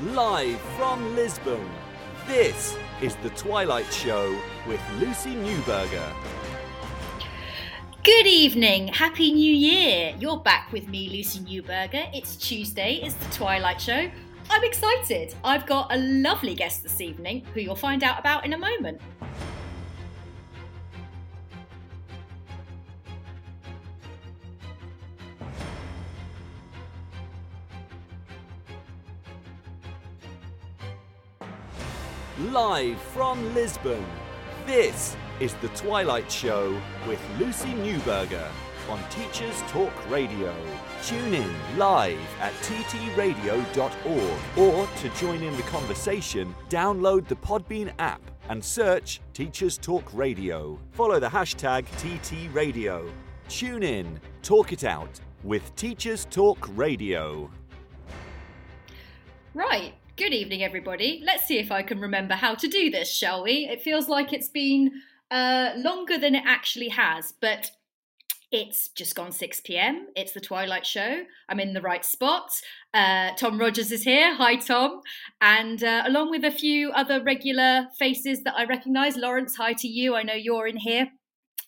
Live from Lisbon, this is The Twilight Show with Lucy Newberger. Good evening, Happy New Year! You're back with me, Lucy Newberger. It's Tuesday, it's The Twilight Show. I'm excited. I've got a lovely guest this evening who you'll find out about in a moment. Live from Lisbon, this is The Twilight Show with Lucy Newberger on Teachers Talk Radio. Tune in live at ttradio.org or to join in the conversation, download the Podbean app and search Teachers Talk Radio. Follow the hashtag TTRadio. Tune in, talk it out with Teachers Talk Radio. Right. Good evening, everybody. Let's see if I can remember how to do this, shall we? It feels like it's been uh, longer than it actually has, but it's just gone 6 p.m. It's the Twilight Show. I'm in the right spot. Uh, Tom Rogers is here. Hi, Tom. And uh, along with a few other regular faces that I recognise, Lawrence, hi to you. I know you're in here.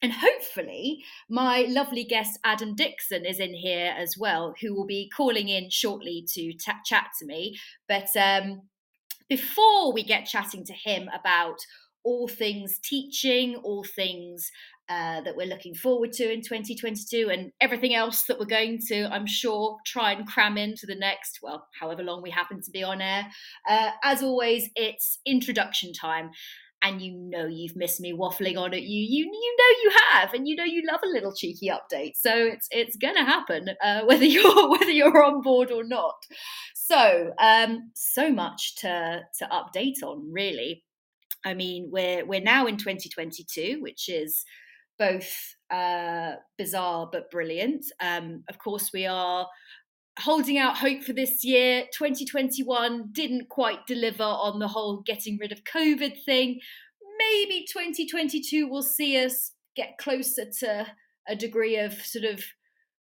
And hopefully, my lovely guest Adam Dixon is in here as well, who will be calling in shortly to t- chat to me. But um, before we get chatting to him about all things teaching, all things uh, that we're looking forward to in 2022, and everything else that we're going to, I'm sure, try and cram into the next, well, however long we happen to be on air. Uh, as always, it's introduction time and you know you've missed me waffling on at you. You you know you have, and you know you love a little cheeky update. So it's it's gonna happen uh, whether you're whether you're on board or not. So um, so much to to update on, really. I mean, we're we're now in 2022, which is both uh, bizarre but brilliant. Um, of course, we are holding out hope for this year. 2021 didn't quite deliver on the whole getting rid of COVID thing. Maybe 2022 will see us get closer to a degree of sort of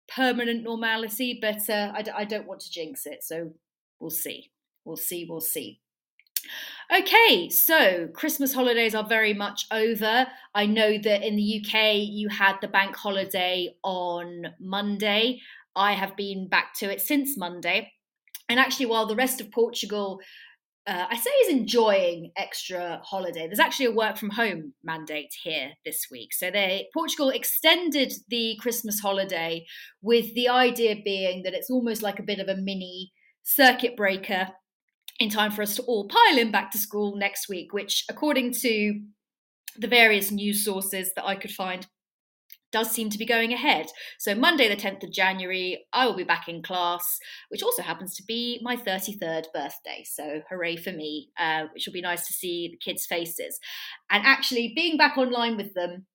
permanent normality, but uh, I d- I don't want to jinx it. So we'll see. We'll see. We'll see. Okay, so Christmas holidays are very much over. I know that in the UK you had the bank holiday on Monday. I have been back to it since Monday. And actually, while the rest of Portugal, uh, I say, is enjoying extra holiday, there's actually a work from home mandate here this week. So they Portugal extended the Christmas holiday with the idea being that it's almost like a bit of a mini circuit breaker in time for us to all pile in back to school next week, which, according to the various news sources that I could find, does seem to be going ahead. So, Monday, the 10th of January, I will be back in class, which also happens to be my 33rd birthday. So, hooray for me, uh, which will be nice to see the kids' faces. And actually, being back online with them,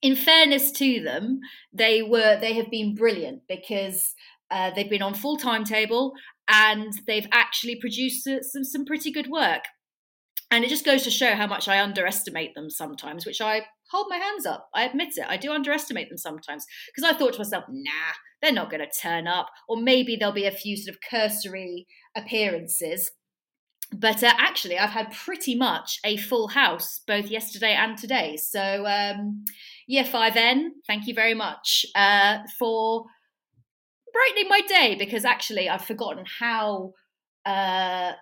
in fairness to them, they were they have been brilliant because uh, they've been on full timetable and they've actually produced some some pretty good work. And it just goes to show how much I underestimate them sometimes, which I hold my hands up. I admit it. I do underestimate them sometimes because I thought to myself, nah, they're not going to turn up. Or maybe there'll be a few sort of cursory appearances. But uh, actually, I've had pretty much a full house both yesterday and today. So, um, year 5N, thank you very much uh, for brightening my day because actually I've forgotten how. Uh,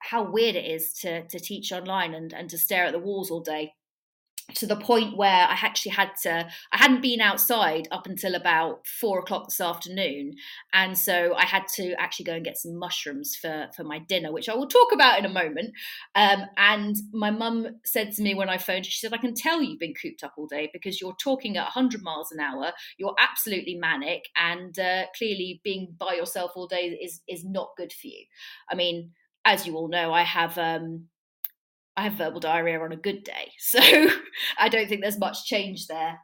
how weird it is to to teach online and, and to stare at the walls all day to the point where I actually had to, I hadn't been outside up until about four o'clock this afternoon. And so I had to actually go and get some mushrooms for, for my dinner, which I will talk about in a moment. Um, and my mum said to me when I phoned, she said, I can tell you've been cooped up all day because you're talking at 100 miles an hour. You're absolutely manic. And uh, clearly being by yourself all day is, is not good for you. I mean, as you all know, I have um, I have verbal diarrhea on a good day. So I don't think there's much change there.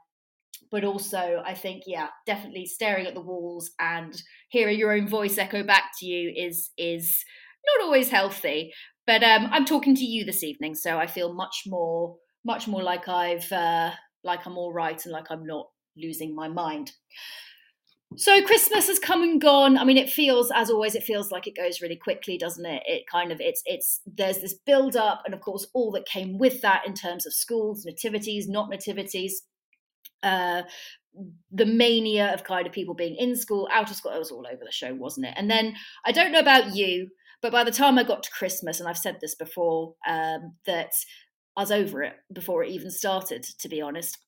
But also, I think, yeah, definitely staring at the walls and hearing your own voice echo back to you is is not always healthy. But um, I'm talking to you this evening, so I feel much more much more like I've uh, like I'm all right and like I'm not losing my mind. So Christmas has come and gone. I mean, it feels, as always, it feels like it goes really quickly, doesn't it? It kind of, it's, it's, there's this build up, and of course, all that came with that in terms of schools, nativities, not nativities, uh, the mania of kind of people being in school, out of school. It was all over the show, wasn't it? And then I don't know about you, but by the time I got to Christmas, and I've said this before, um, that I was over it before it even started, to be honest.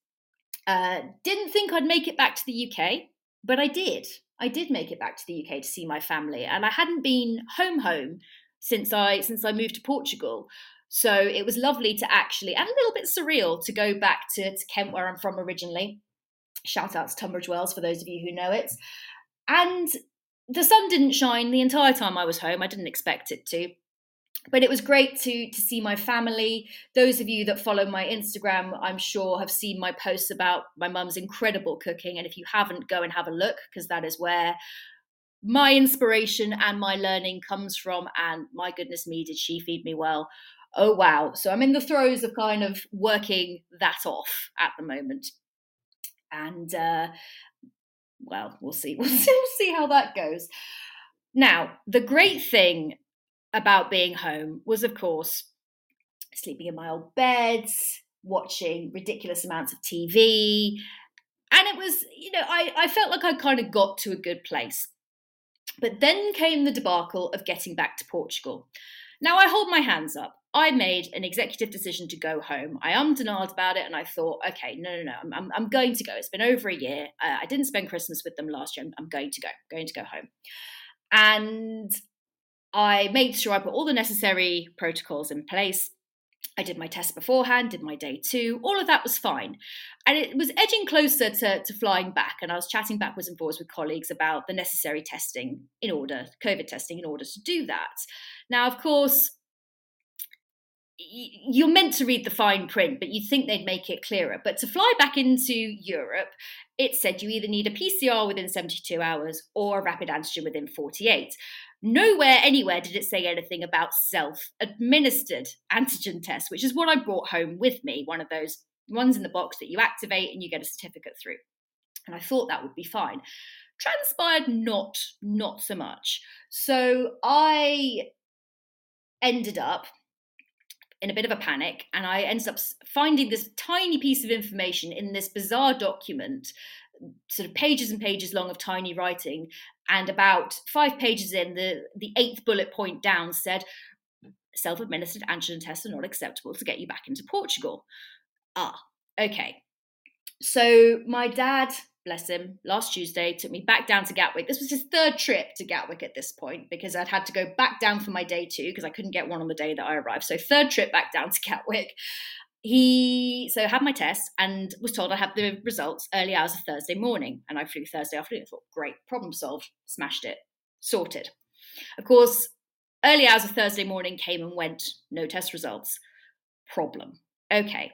Uh, didn't think I'd make it back to the UK but I did. I did make it back to the UK to see my family, and I hadn't been home home since I since I moved to Portugal. So it was lovely to actually, and a little bit surreal, to go back to, to Kent, where I'm from originally. Shout out to Tunbridge Wells for those of you who know it. And the sun didn't shine the entire time I was home. I didn't expect it to but it was great to to see my family. Those of you that follow my instagram i'm sure have seen my posts about my mum's incredible cooking. And if you haven't go and have a look because that is where my inspiration and my learning comes from. And my goodness me did she feed me well. Oh wow. So i'm in the throes of kind of working that off at the moment. And uh well we'll see. We'll see, we'll see how that goes. Now the great thing about being home was, of course, sleeping in my old beds, watching ridiculous amounts of TV. And it was, you know, I, I felt like I kind of got to a good place. But then came the debacle of getting back to Portugal. Now I hold my hands up. I made an executive decision to go home. I and ahed about it, and I thought, okay, no, no, no, I'm, I'm, I'm going to go. It's been over a year. Uh, I didn't spend Christmas with them last year. I'm, I'm going to go, going to go home. And I made sure I put all the necessary protocols in place. I did my test beforehand, did my day two, all of that was fine. And it was edging closer to, to flying back. And I was chatting backwards and forwards with colleagues about the necessary testing in order, COVID testing in order to do that. Now, of course, you're meant to read the fine print, but you think they'd make it clearer. But to fly back into Europe, it said you either need a PCR within 72 hours or a rapid antigen within 48. Nowhere, anywhere did it say anything about self administered antigen tests, which is what I brought home with me, one of those ones in the box that you activate and you get a certificate through. And I thought that would be fine. Transpired not, not so much. So I ended up in a bit of a panic and I ended up finding this tiny piece of information in this bizarre document sort of pages and pages long of tiny writing and about five pages in the the eighth bullet point down said self-administered antigen tests are not acceptable to get you back into portugal. Ah okay. So my dad bless him last tuesday took me back down to gatwick. This was his third trip to gatwick at this point because i'd had to go back down for my day two because i couldn't get one on the day that i arrived. So third trip back down to gatwick he so had my test and was told I had the results early hours of Thursday morning. And I flew Thursday afternoon. I thought, great, problem solved, smashed it, sorted. Of course, early hours of Thursday morning came and went, no test results. Problem. Okay.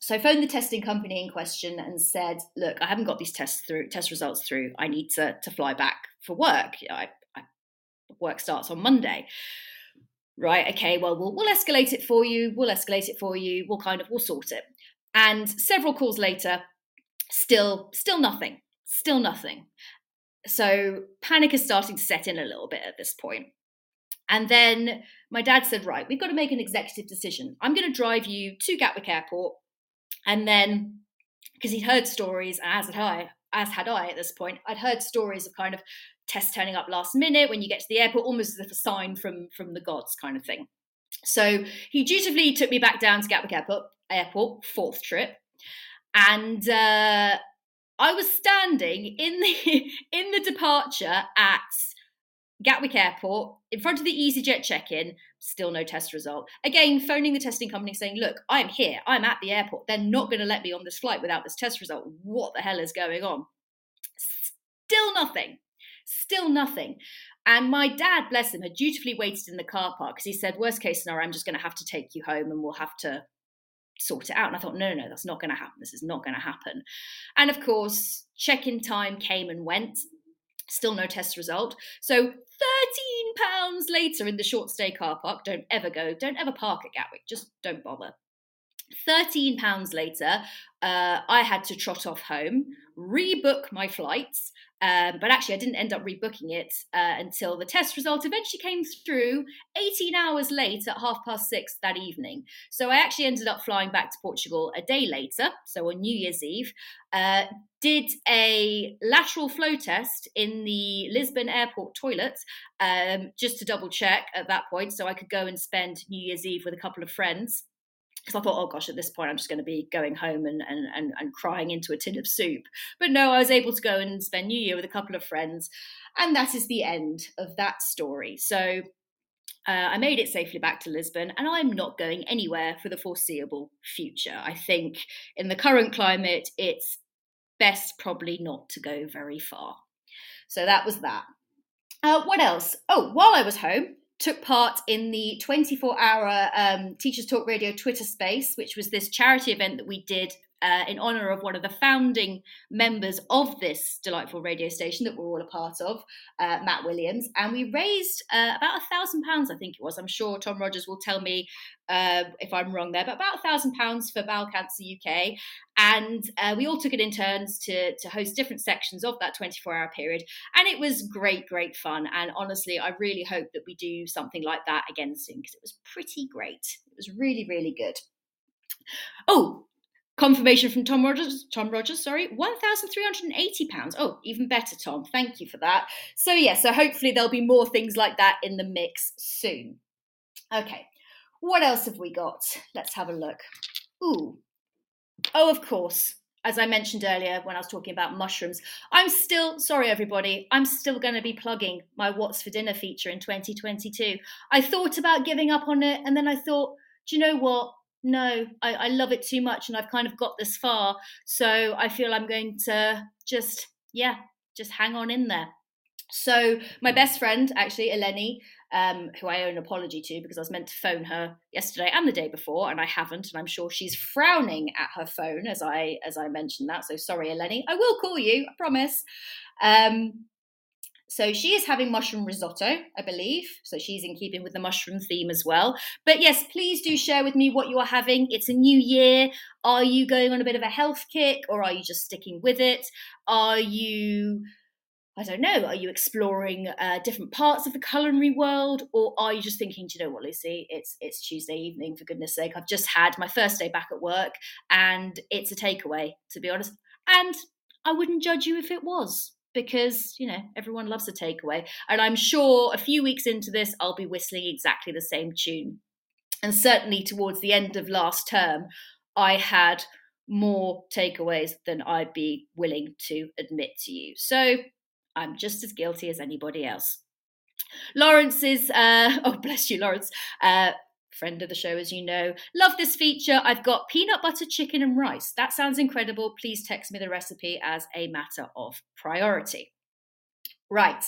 So I phoned the testing company in question and said, look, I haven't got these tests through test results through. I need to to fly back for work. I, I, work starts on Monday right okay well, well we'll escalate it for you we'll escalate it for you we'll kind of we'll sort it. And several calls later still still nothing still nothing. So panic is starting to set in a little bit at this point. And then my dad said right we've got to make an executive decision. I'm going to drive you to gatwick airport. And then because he'd heard stories as had i as had i at this point i'd heard stories of kind of tests turning up last minute when you get to the airport, almost as if a sign from from the gods kind of thing. So he dutifully took me back down to Gatwick Airport, airport fourth trip, and uh, I was standing in the in the departure at Gatwick Airport in front of the EasyJet check-in. Still no test result. Again, phoning the testing company saying, "Look, I'm here. I'm at the airport. They're not going to let me on this flight without this test result. What the hell is going on?" Still nothing. Still nothing. And my dad, bless him, had dutifully waited in the car park because he said, worst case scenario, I'm just going to have to take you home and we'll have to sort it out. And I thought, no, no, no, that's not going to happen. This is not going to happen. And of course, check in time came and went. Still no test result. So 13 pounds later in the short stay car park, don't ever go, don't ever park at Gatwick, just don't bother. 13 pounds later, uh, I had to trot off home, rebook my flights, Um, but actually, I didn't end up rebooking it uh, until the test result eventually came through 18 hours late at half past six that evening. So I actually ended up flying back to Portugal a day later, so on New Year's Eve. Uh, did a lateral flow test in the Lisbon airport toilets um, just to double check at that point so I could go and spend New Year's Eve with a couple of friends because I thought, oh gosh, at this point I'm just going to be going home and, and, and, and, crying into a tin of soup. But no, I was able to go and spend New Year with a couple of friends. And that is the end of that story. So uh, I made it safely back to Lisbon, and I'm not going anywhere for the foreseeable future. I think in the current climate, it's best probably not to go very far. So that was that. Uh, what else? Oh, while I was home, took part in the 24 hour um, Teachers Talk Radio Twitter space, which was this charity event that we did uh, in honor of one of the founding members of this delightful radio station that we're all a part of, uh, Matt Williams. And we raised uh, about a thousand pounds, I think it was. I'm sure Tom Rogers will tell me uh, if I'm wrong there, but about a thousand pounds for Bowel Cancer UK. And uh, we all took it in turns to, to host different sections of that 24 hour period. And it was great, great fun. And honestly, I really hope that we do something like that again soon because it was pretty great. It was really, really good. Oh, Confirmation from Tom Rogers, Tom Rogers, sorry, £1,380. Oh, even better, Tom. Thank you for that. So, yeah, so hopefully there'll be more things like that in the mix soon. Okay, what else have we got? Let's have a look. Ooh. Oh, of course, as I mentioned earlier when I was talking about mushrooms, I'm still, sorry everybody, I'm still going to be plugging my What's for Dinner feature in 2022. I thought about giving up on it and then I thought, do you know what? No, I, I love it too much and I've kind of got this far. So I feel I'm going to just, yeah, just hang on in there. So my best friend, actually, Eleni, um, who I owe an apology to because I was meant to phone her yesterday and the day before, and I haven't, and I'm sure she's frowning at her phone as I as I mentioned that. So sorry, Eleni. I will call you, I promise. Um, so she is having mushroom risotto, I believe. So she's in keeping with the mushroom theme as well. But yes, please do share with me what you are having. It's a new year. Are you going on a bit of a health kick or are you just sticking with it? Are you I don't know, are you exploring uh, different parts of the culinary world, or are you just thinking, do you know what, Lucy? It's it's Tuesday evening, for goodness sake. I've just had my first day back at work, and it's a takeaway, to be honest. And I wouldn't judge you if it was because you know everyone loves a takeaway. And i'm sure a few weeks into this i'll be whistling exactly the same tune. And certainly towards the end of last term i had more takeaways than i'd be willing to admit to you. So i'm just as guilty as anybody else. Lawrence is uh, oh bless you lawrence. Uh, friend of the show, as you know. Love this feature. I've got peanut butter chicken and rice. That sounds incredible. Please text me the recipe as a matter of priority. Right.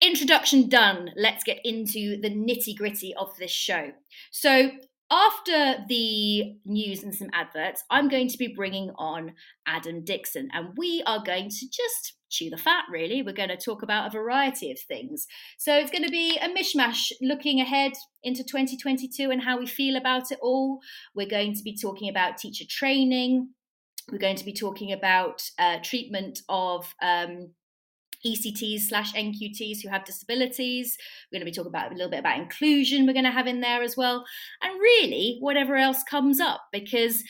Introduction done. Let's get into the nitty gritty of this show. So, after the news and some adverts, I'm going to be bringing on Adam Dixon, and we are going to just chew the fat, really. We're going to talk about a variety of things. So it's going to be a mishmash looking ahead into 2022 and how we feel about it all. We're going to be talking about teacher training. We're going to be talking about uh, treatment of um, ECTs slash NQTs who have disabilities. We're going to be talking about a little bit about inclusion we're going to have in there as well. And really, whatever else comes up, because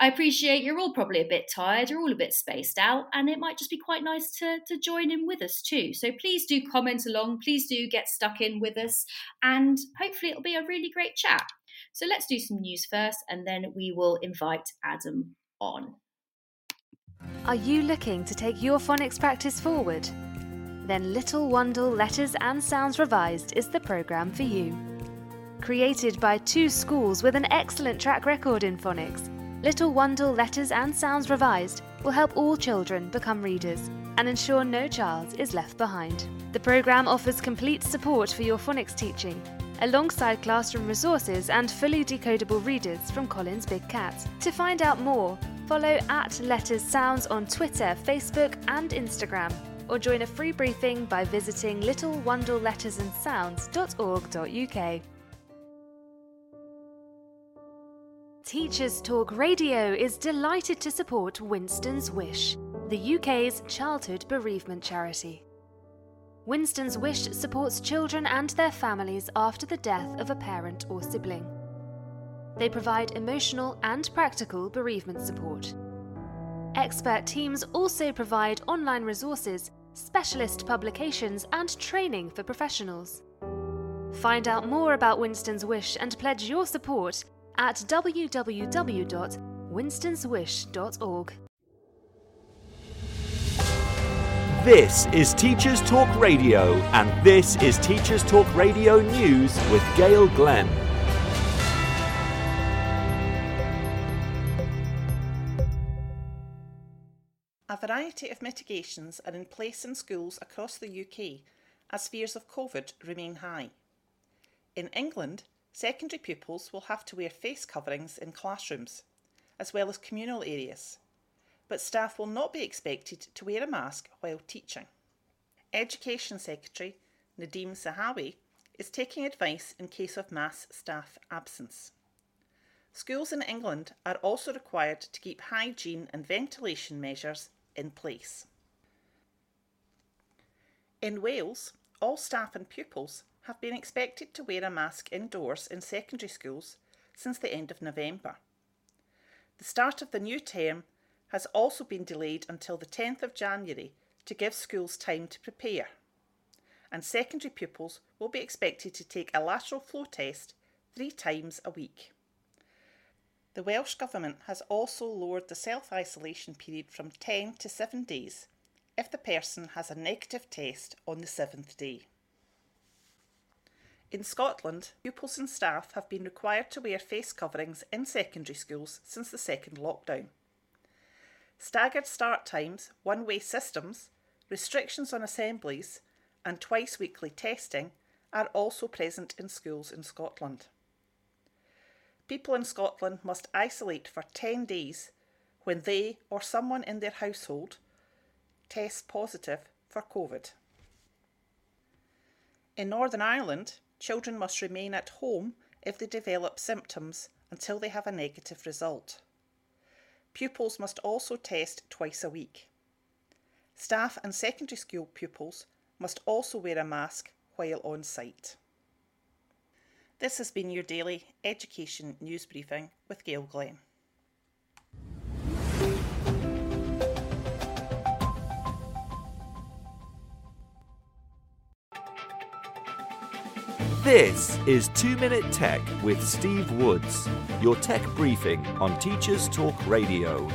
I appreciate you're all probably a bit tired, you're all a bit spaced out, and it might just be quite nice to, to join in with us too. So please do comment along, please do get stuck in with us, and hopefully it'll be a really great chat. So let's do some news first, and then we will invite Adam on. Are you looking to take your phonics practice forward? Then Little Wandle Letters and Sounds Revised is the programme for you. Created by two schools with an excellent track record in phonics, Little Wandle Letters and Sounds Revised will help all children become readers and ensure no child is left behind. The programme offers complete support for your phonics teaching, alongside classroom resources and fully decodable readers from Collins Big Cat. To find out more, follow at Letters Sounds on Twitter, Facebook, and Instagram or join a free briefing by visiting littlewandlelettersandsounds.org.uk. Teachers Talk Radio is delighted to support Winston's Wish, the UK's childhood bereavement charity. Winston's Wish supports children and their families after the death of a parent or sibling. They provide emotional and practical bereavement support. Expert teams also provide online resources, specialist publications, and training for professionals. Find out more about Winston's Wish and pledge your support at www.winstonswish.org. This is Teachers Talk Radio, and this is Teachers Talk Radio News with Gail Glenn. A variety of mitigations are in place in schools across the UK as fears of COVID remain high. In England, secondary pupils will have to wear face coverings in classrooms, as well as communal areas but staff will not be expected to wear a mask while teaching. Education Secretary Nadhim Zahawi is taking advice in case of mass staff absence. Schools in England are also required to keep hygiene and ventilation measures in place. In Wales, all staff and pupils have been expected to wear a mask indoors in secondary schools since the end of November. The start of the new term has also been delayed until the 10th of January to give schools time to prepare. And secondary pupils will be expected to take a lateral flow test three times a week. The Welsh Government has also lowered the self isolation period from 10 to 7 days if the person has a negative test on the seventh day. In Scotland, pupils and staff have been required to wear face coverings in secondary schools since the second lockdown. Staggered start times, one way systems, restrictions on assemblies, and twice weekly testing are also present in schools in Scotland. People in Scotland must isolate for 10 days when they or someone in their household tests positive for COVID. In Northern Ireland, children must remain at home if they develop symptoms until they have a negative result. Pupils must also test twice a week. Staff and secondary school pupils must also wear a mask while on site. This has been your daily education news briefing with Gail Glenn. This is 2 Minute Tech with Steve Woods, your tech briefing on Teachers Talk Radio.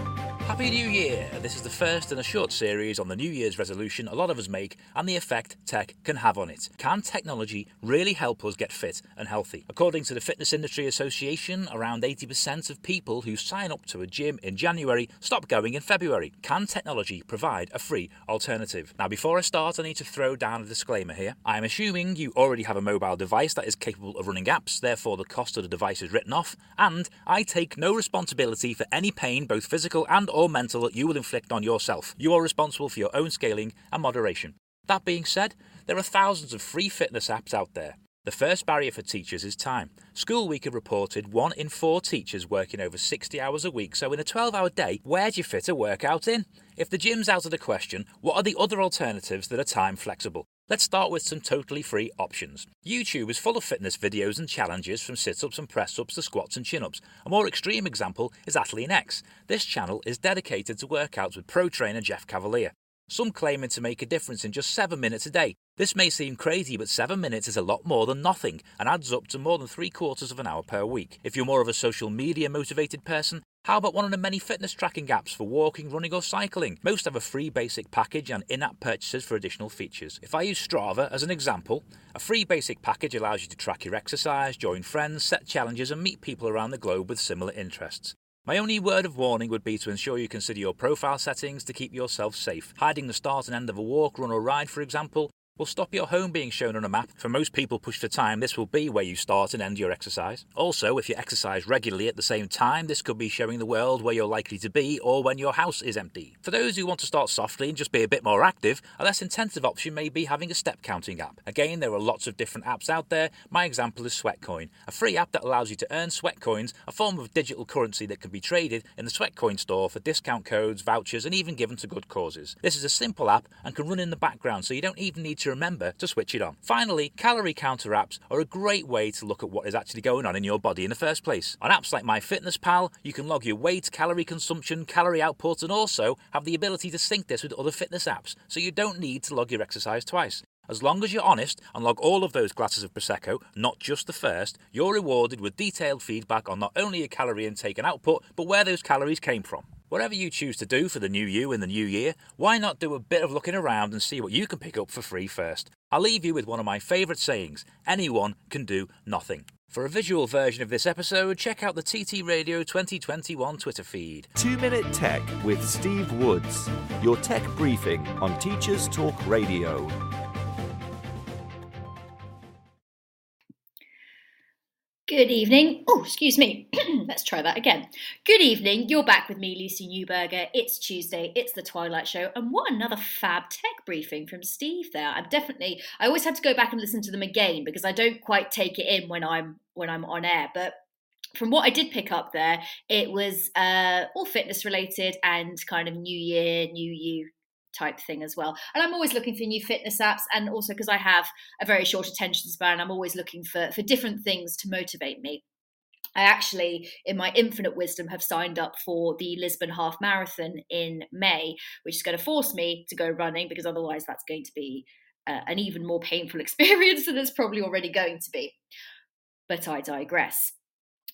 Happy New Year! This is the first in a short series on the New Year's resolution a lot of us make and the effect tech can have on it. Can technology really help us get fit and healthy? According to the Fitness Industry Association, around 80% of people who sign up to a gym in January stop going in February. Can technology provide a free alternative? Now, before I start, I need to throw down a disclaimer here. I am assuming you already have a mobile device that is capable of running apps, therefore, the cost of the device is written off, and I take no responsibility for any pain, both physical and or mental that you will inflict on yourself. You are responsible for your own scaling and moderation. That being said, there are thousands of free fitness apps out there. The first barrier for teachers is time. School Week have reported one in four teachers working over 60 hours a week, so in a 12 hour day, where do you fit a workout in? If the gym's out of the question, what are the other alternatives that are time flexible? Let's start with some totally free options. YouTube is full of fitness videos and challenges from sit ups and press ups to squats and chin ups. A more extreme example is Athlean X. This channel is dedicated to workouts with pro trainer Jeff Cavaliere. Some claiming to make a difference in just 7 minutes a day. This may seem crazy, but 7 minutes is a lot more than nothing and adds up to more than 3 quarters of an hour per week. If you're more of a social media motivated person, how about one of the many fitness tracking apps for walking, running, or cycling? Most have a free basic package and in app purchases for additional features. If I use Strava as an example, a free basic package allows you to track your exercise, join friends, set challenges, and meet people around the globe with similar interests. My only word of warning would be to ensure you consider your profile settings to keep yourself safe. Hiding the start and end of a walk, run, or ride, for example, will stop your home being shown on a map. For most people pushed for time, this will be where you start and end your exercise. Also, if you exercise regularly at the same time, this could be showing the world where you're likely to be or when your house is empty. For those who want to start softly and just be a bit more active, a less intensive option may be having a step counting app. Again, there are lots of different apps out there. My example is Sweatcoin, a free app that allows you to earn sweat coins, a form of digital currency that can be traded in the Sweatcoin store for discount codes, vouchers, and even given to good causes. This is a simple app and can run in the background so you don't even need to remember to switch it on. Finally, calorie counter apps are a great way to look at what is actually going on in your body in the first place. On apps like MyFitnessPal, you can log your weight, calorie consumption, calorie output, and also have the ability to sync this with other fitness apps so you don't need to log your exercise twice. As long as you're honest and log all of those glasses of Prosecco, not just the first, you're rewarded with detailed feedback on not only your calorie intake and output, but where those calories came from. Whatever you choose to do for the new you in the new year, why not do a bit of looking around and see what you can pick up for free first? I'll leave you with one of my favourite sayings anyone can do nothing. For a visual version of this episode, check out the TT Radio 2021 Twitter feed. Two Minute Tech with Steve Woods, your tech briefing on Teachers Talk Radio. Good evening. Oh, excuse me. Let's try that again. Good evening. You're back with me, Lucy Newberger. It's Tuesday. It's the Twilight Show. And what another fab tech briefing from Steve there. I'm definitely I always have to go back and listen to them again because I don't quite take it in when I'm when I'm on air. But from what I did pick up there, it was uh, all fitness related and kind of new year, new you type thing as well. And I'm always looking for new fitness apps, and also because I have a very short attention span, I'm always looking for for different things to motivate me. I actually, in my infinite wisdom, have signed up for the Lisbon Half Marathon in May, which is going to force me to go running because otherwise that's going to be uh, an even more painful experience than it's probably already going to be. But I digress.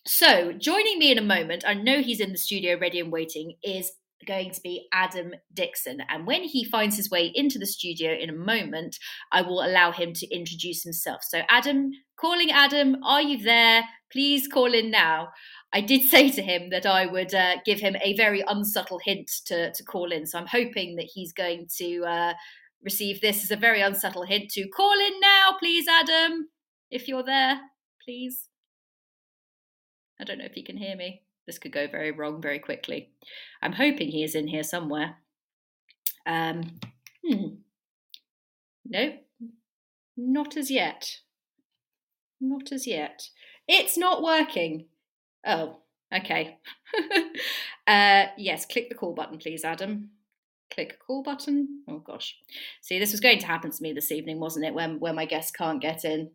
So, joining me in a moment, I know he's in the studio ready and waiting, is going to be Adam Dixon. And when he finds his way into the studio in a moment, I will allow him to introduce himself. So, Adam, calling Adam, are you there? Please call in now. I did say to him that I would uh, give him a very unsubtle hint to, to call in. So, I'm hoping that he's going to uh, receive this as a very unsubtle hint to call in now, please, Adam, if you're there, please. I don't know if he can hear me. This could go very wrong very quickly. I'm hoping he is in here somewhere. Um, hmm. No, not as yet. Not as yet. It's not working. Oh, okay. uh, yes, click the call button, please, Adam. Click call button. Oh gosh. See, this was going to happen to me this evening, wasn't it? When when my guest can't get in.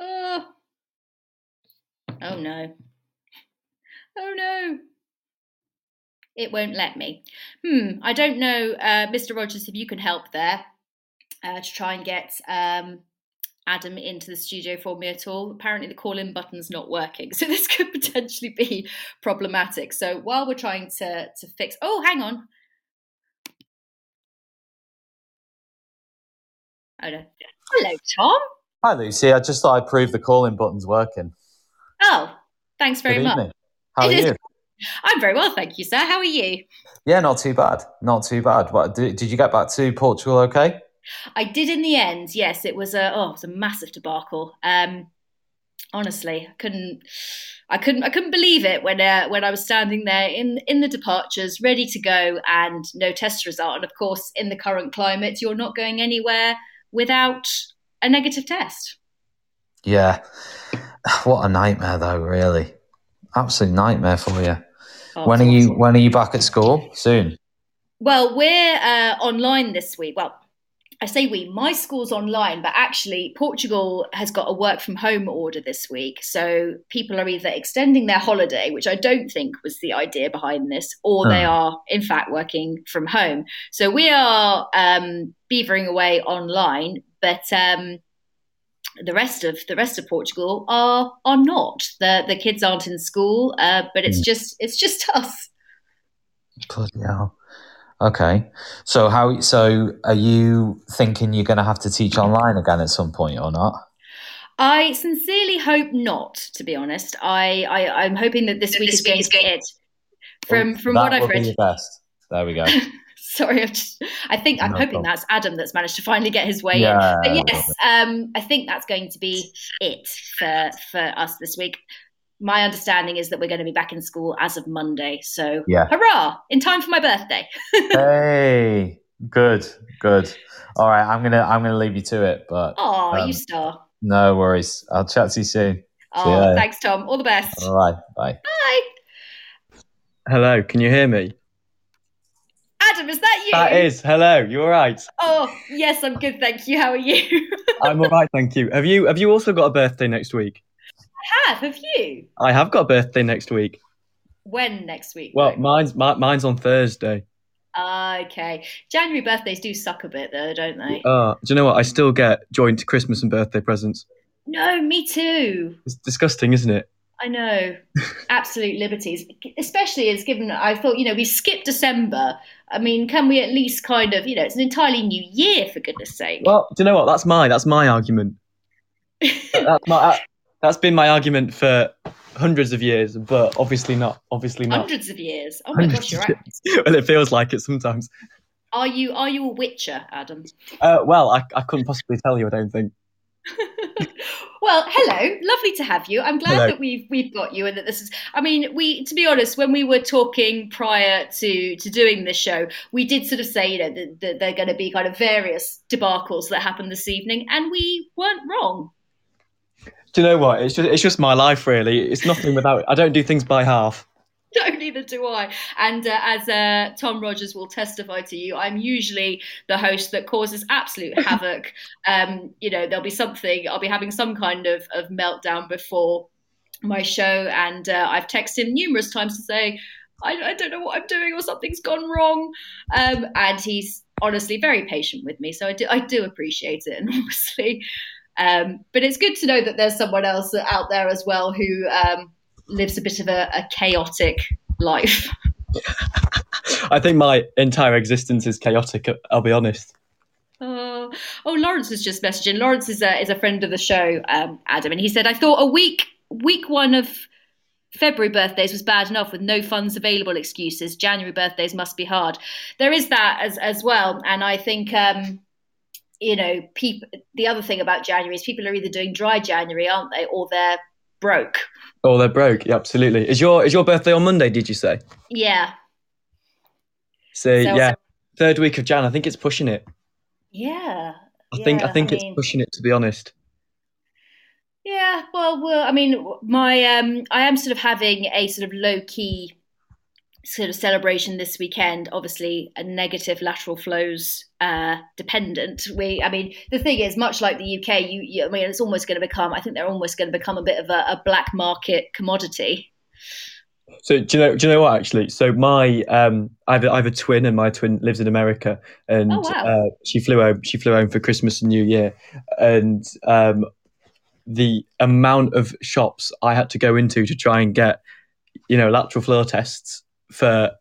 Oh, Oh no. Oh no. It won't let me. Hmm, I don't know, uh, Mr. Rogers, if you can help there uh, to try and get um, Adam into the studio for me at all. Apparently, the call in button's not working, so this could potentially be problematic. So while we're trying to, to fix. Oh, hang on. Oh no. Hello, Tom. Hi, Lucy. I just thought I'd prove the calling button's working. Oh, thanks very Good much. evening. How are is- you? I'm very well, thank you, sir. How are you? Yeah, not too bad. Not too bad. What, did, did you get back to Portugal okay? I did in the end. Yes, it was a oh, it was a massive debacle. Um, honestly, I couldn't, I couldn't, I couldn't believe it when uh, when I was standing there in in the departures, ready to go, and no test result. And of course, in the current climate, you're not going anywhere without a negative test. Yeah. What a nightmare, though. Really, absolute nightmare for you. Oh, when are you? When are you back at school? Soon. Well, we're uh, online this week. Well, I say we, my school's online, but actually, Portugal has got a work from home order this week. So people are either extending their holiday, which I don't think was the idea behind this, or they Hmm. are, in fact, working from home. So we are um, beavering away online, but. Um, the rest of the rest of Portugal are are not. The the kids aren't in school, uh, but it's Hmm. just it's just us. Bloody hell. Okay. So how? So are you thinking you're going to have to teach online again at some point or not? I sincerely hope not. To be honest, I, I I'm hoping that this week is going to be it. From from That what I've will be read, your best. There we go. Sorry, just, i think I'm no hoping problem. that's Adam that's managed to finally get his way Yeah, in. But yes, um, I think that's going to be it for for us this week. My understanding is that we're going to be back in school as of Monday. So Yeah. hurrah! In time for my birthday. hey, good, good. All right, I'm gonna I'm gonna leave you to it, but Oh, Um, you star. no worries. I'll chat to you soon. Oh, thanks, Tom. All the best. All right, bye. Bye. Hello, can you hear me? Adam, is that you? That is. Hello, you all right? Oh, yes, I'm good, thank you. How are you? I'm all right, thank you. Have you have you also got a birthday next week? I have, have you? I have got a birthday next week. When next week? Well, though? mine's mi- mine's on Thursday. Ah, okay. January birthdays do suck a bit, though, don't they? Uh, do you know what? I still get joint Christmas and birthday presents. no, me too. It's disgusting, isn't it? I know. Absolute liberties. Especially as given, I thought, you know, we skipped December. I mean, can we at least kind of, you know, it's an entirely new year, for goodness sake. Well, do you know what? That's my that's my argument. That- that's my that- that's been my argument for hundreds of years, but obviously not. Obviously not. Hundreds of years. Oh my Hundreds gosh, you're right. well, it feels like it sometimes. Are you are you a witcher, Adam? Uh, well, I, I couldn't possibly tell you. I don't think. well, hello, lovely to have you. I'm glad Hello. that we've we've got you and that this is. I mean, we to be honest, when we were talking prior to to doing this show, we did sort of say, you know, that, that there are going to be kind of various debacles that happen this evening, and we weren't wrong. Do you know what? It's just it's just my life, really. It's nothing without. I don't do things by half. No, neither do I. And uh, as uh, Tom Rogers will testify to you, I'm usually the host that causes absolute havoc. Um, you know, there'll be something, I'll be having some kind of, of meltdown before my show. And uh, I've texted him numerous times to say, I, I don't know what I'm doing or something's gone wrong. Um, and he's honestly very patient with me. So I do, I do appreciate it enormously. Um, but it's good to know that there's someone else out there as well who um, lives a bit of a, a chaotic life. I think my entire existence is chaotic. I'll be honest. Oh, oh, Lawrence was just messaging. Lawrence is a is a friend of the show, um, Adam, and he said, "I thought a week week one of February birthdays was bad enough with no funds available excuses. January birthdays must be hard. There is that as as well, and I think." Um, you know, people. The other thing about January is people are either doing dry January, aren't they, or they're broke. Oh, they're broke. Yeah, absolutely. Is your is your birthday on Monday? Did you say? Yeah, See, So- yeah, third week of Jan. I think it's pushing it. yeah. I think I yeah, think it's mean- pushing it. To be honest. Yeah, well, well, I mean, my um, I am sort of having a sort of low key sort of celebration this weekend. Obviously, a negative lateral flows uh, dependent. We, I mean, the thing is, much like the UK, you, you I mean, it's almost going to become. I think they're almost going to become a bit of a, a black market commodity. So do you know? Do you know what? Actually, so my um, I have, a, I have a twin, and my twin lives in America, and Oh, wow. uh, she flew home. She flew home for Christmas and New Year, and um, the amount of shops I had to go into to try and get, you know, lateral flow tests for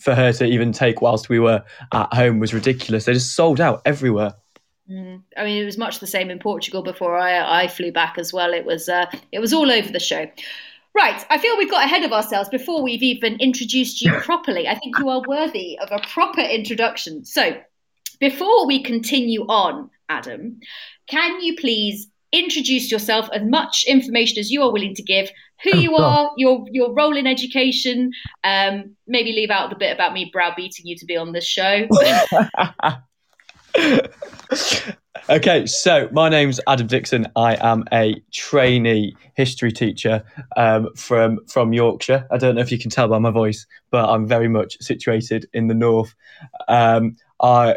for her to even take whilst we were at home was ridiculous. They just sold out everywhere. Mm. I mean, it was much the same in Portugal before I, I flew back as well. It was uh, it was all over the show. Right, I feel we've got ahead of ourselves before we've even introduced you properly. I think you are worthy of a proper introduction. So, before we continue on, Adam, can you please introduce yourself as much information as you are willing to give, who you are, your your role in education, um, maybe leave out the bit about me browbeating you to be on this show. okay, so my name's Adam Dixon. I am a trainee history teacher um, from from Yorkshire. I don't know if you can tell by my voice, but I'm very much situated in the north. Um, I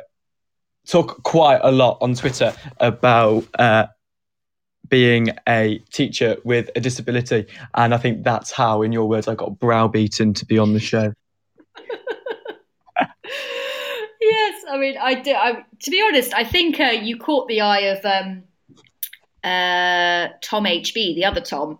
talk quite a lot on Twitter about uh, being a teacher with a disability, and I think that's how, in your words, I got browbeaten to be on the show. yes, I mean, I do. I, to be honest, I think uh, you caught the eye of um, uh, Tom HB, the other Tom,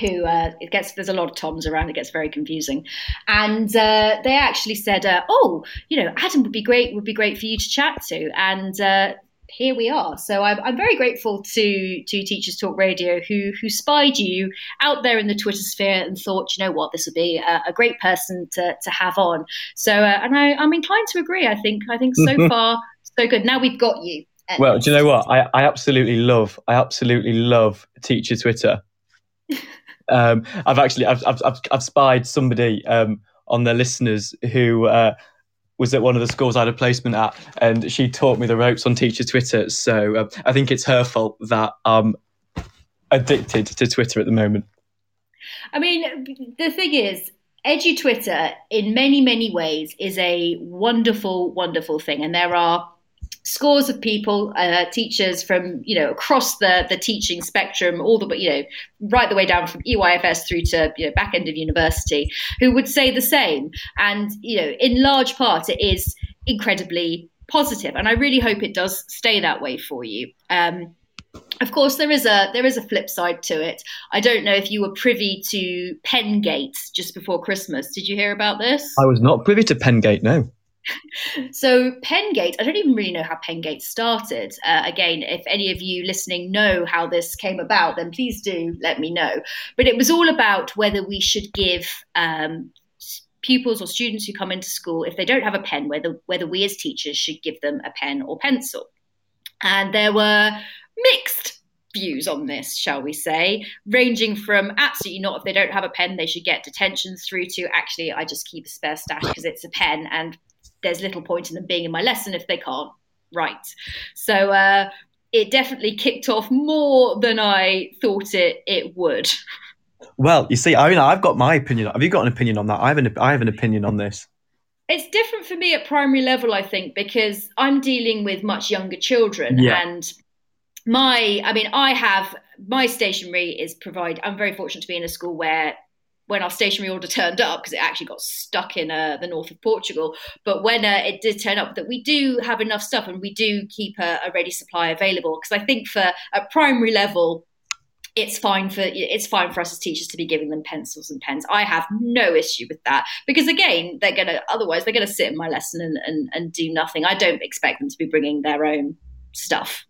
who uh, it gets. There's a lot of Toms around. It gets very confusing, and uh, they actually said, uh, "Oh, you know, Adam would be great. Would be great for you to chat to." And uh, here we are. So I'm, I'm very grateful to to Teachers Talk Radio who who spied you out there in the Twitter sphere and thought, you know what, this would be a, a great person to, to have on. So uh, and I, I'm inclined to agree. I think I think so far so good. Now we've got you. Well, do you know what? I, I absolutely love I absolutely love teacher Twitter. um, I've actually I've, I've, I've, I've spied somebody um, on the listeners who. Uh, was at one of the schools I had a placement at, and she taught me the ropes on teacher Twitter. So uh, I think it's her fault that I'm addicted to Twitter at the moment. I mean, the thing is, edu Twitter, in many, many ways, is a wonderful, wonderful thing. And there are scores of people, uh, teachers from you know across the the teaching spectrum, all the you know right the way down from EYFS through to you know back end of university, who would say the same. And you know, in large part, it is incredibly positive, and I really hope it does stay that way for you. Um, of course, there is a there is a flip side to it. I don't know if you were privy to Pengate just before Christmas. Did you hear about this? I was not privy to Pengate. No so Pengate, I don't even really know how Pengate started. Uh, again, if any of you listening know how this came about, then please do let me know. But it was all about whether we should give um, pupils or students who come into school, if they don't have a pen, whether whether we as teachers should give them a pen or pencil. And there were mixed views on this, shall we say, ranging from absolutely not if they don't have a pen, they should get detentions through to actually I just keep a spare stash because it's a pen and there's little point in them being in my lesson if they can't write. So uh, it definitely kicked off more than I thought it it would. Well, you see, I mean, I've got my opinion. Have you got an opinion on that? I have an I have an opinion on this. It's different for me at primary level, I think, because I'm dealing with much younger children, yeah. and my, I mean, I have my stationery is provide. I'm very fortunate to be in a school where when our stationery order turned up because it actually got stuck in uh, the north of Portugal. But when uh, it did turn up, that we do have enough stuff and we do keep a, a ready supply available. Because I think for a primary level, it's fine for it's fine for us as teachers to be giving them pencils and pens. I have no issue with that because again, they're gonna otherwise they're gonna sit in my lesson and, and, and do nothing. I don't expect them to be bringing their own stuff.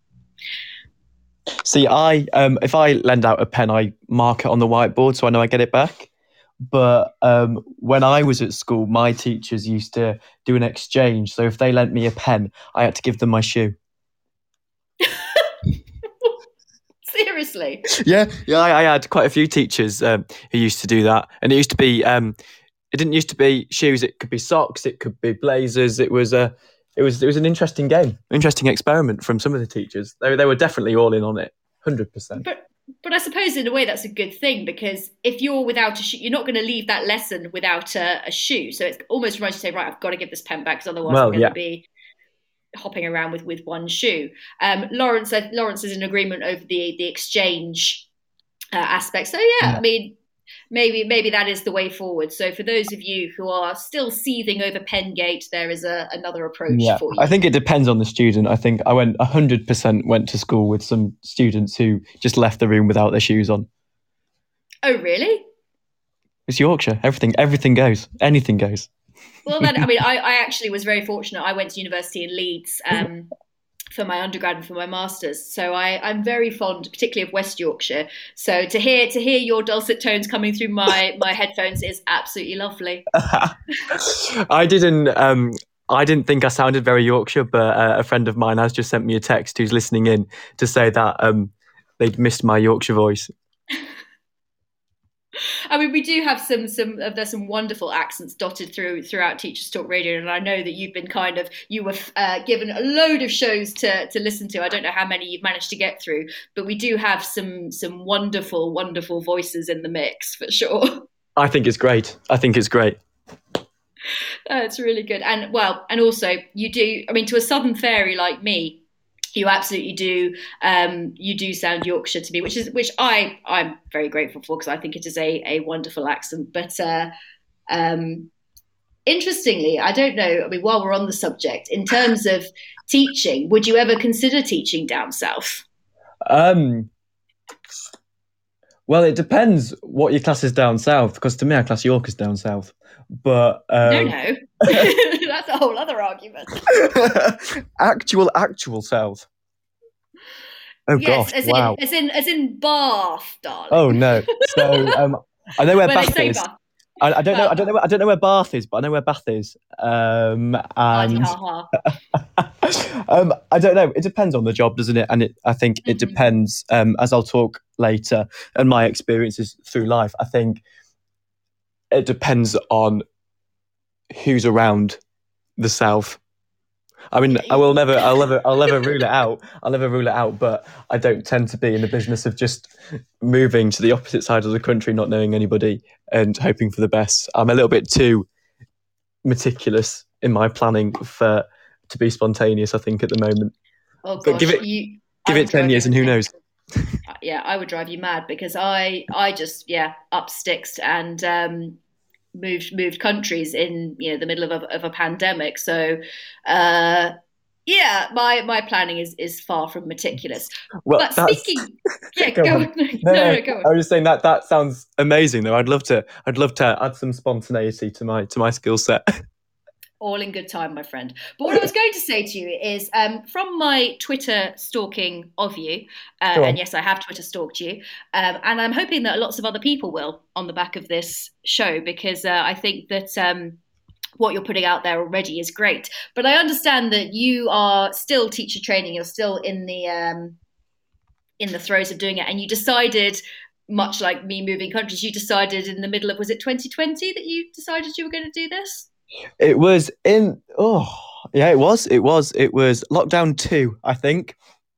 See, I um, if I lend out a pen, I mark it on the whiteboard so I know I get it back. But um, when I was at school, my teachers used to do an exchange. So if they lent me a pen, I had to give them my shoe. Seriously? Yeah, yeah. I, I, had quite a few teachers um, who used to do that, and it used to be. Um, it didn't used to be shoes. It could be socks. It could be blazers. It was a. It was. It was an interesting game, interesting experiment from some of the teachers. They, they were definitely all in on it, hundred percent. But but I suppose in a way that's a good thing because if you're without a shoe, you're not going to leave that lesson without a, a shoe. So it's almost right to say, right, I've got to give this pen back because otherwise well, I'm going yeah. to be hopping around with with one shoe. Um, Lawrence, Lawrence is in agreement over the the exchange uh, aspect. So yeah, yeah, I mean, maybe maybe that is the way forward. So for those of you who are still seething over Pengate, there is a, another approach yeah, for you. I think it depends on the student. I think I went hundred percent went to school with some students who just left the room without their shoes on. Oh really? It's Yorkshire. Everything everything goes. Anything goes. Well then I mean I, I actually was very fortunate. I went to university in Leeds. Um, for my undergrad and for my masters. So I, I'm very fond, particularly of West Yorkshire. So to hear to hear your dulcet tones coming through my my headphones is absolutely lovely. I didn't. Um, I didn't think I sounded very Yorkshire, but uh, a friend of mine has just sent me a text who's listening in to say that um, they'd missed my Yorkshire voice. I mean, we do have some some uh, there's some wonderful accents dotted through throughout Teachers Talk Radio, and I know that you've been kind of you were uh, given a load of shows to to listen to. I don't know how many you've managed to get through, but we do have some some wonderful wonderful voices in the mix for sure. I think it's great. I think it's great. Uh, it's really good, and well, and also you do. I mean, to a Southern fairy like me, you absolutely do um, you do sound yorkshire to me which is which i i'm very grateful for because i think it is a, a wonderful accent. But uh, um, interestingly i don't know i mean while we're on the subject in terms of teaching would you ever consider teaching down south? Um, well it depends what your class is down south because to me our class york is down south but um, no no that's a whole other argument actual actual south Oh yes, gosh! as wow. in as in as in Bath, darling. Oh no. So um, I know where Where Bath is. Bath. I, I don't know. I don't know. I don't know where Bath is, but I know where Bath is. Um, and ha. um, I don't know. It depends on the job, doesn't it? And it, I think it Mhm. depends. Um, as I'll talk later, and my experiences through life, I think it depends on who's around the south. I mean, I will never, I'll never, I'll never rule it out. I'll never rule it out. But I don't tend to be in the business of just moving to the opposite side of the country, not knowing anybody, and hoping for the best. I'm a little bit too meticulous in my planning for to be spontaneous. I think at the moment. Oh But gosh, give it- you, Give it ten years, and who knows? Yeah, I would drive you mad because I I just yeah up sticks and um, moved moved countries in you know the middle of a, of a pandemic. So uh, yeah, my my planning is is far from meticulous. Well, but that's- speaking, yeah, Go on. on. No, no, no, go on. I was just saying that that sounds amazing. Though I'd love to, I'd love to add some spontaneity to my to my skill set. All in good time, my friend. But what I was going to say to you is um, from my Twitter stalking of you, uh, and yes, I have Twitter stalked you, um, and I'm hoping that lots of other people will on the back of this show because uh, I think that. Um, what you're putting out there already is great, but I understand that you are still teacher training. You're still in the um, in the throes of doing it, and you decided, much like me moving countries, you decided in the middle of was it 2020 that you decided you were going to do this? It was in oh yeah, it was, it was, it was lockdown two. I think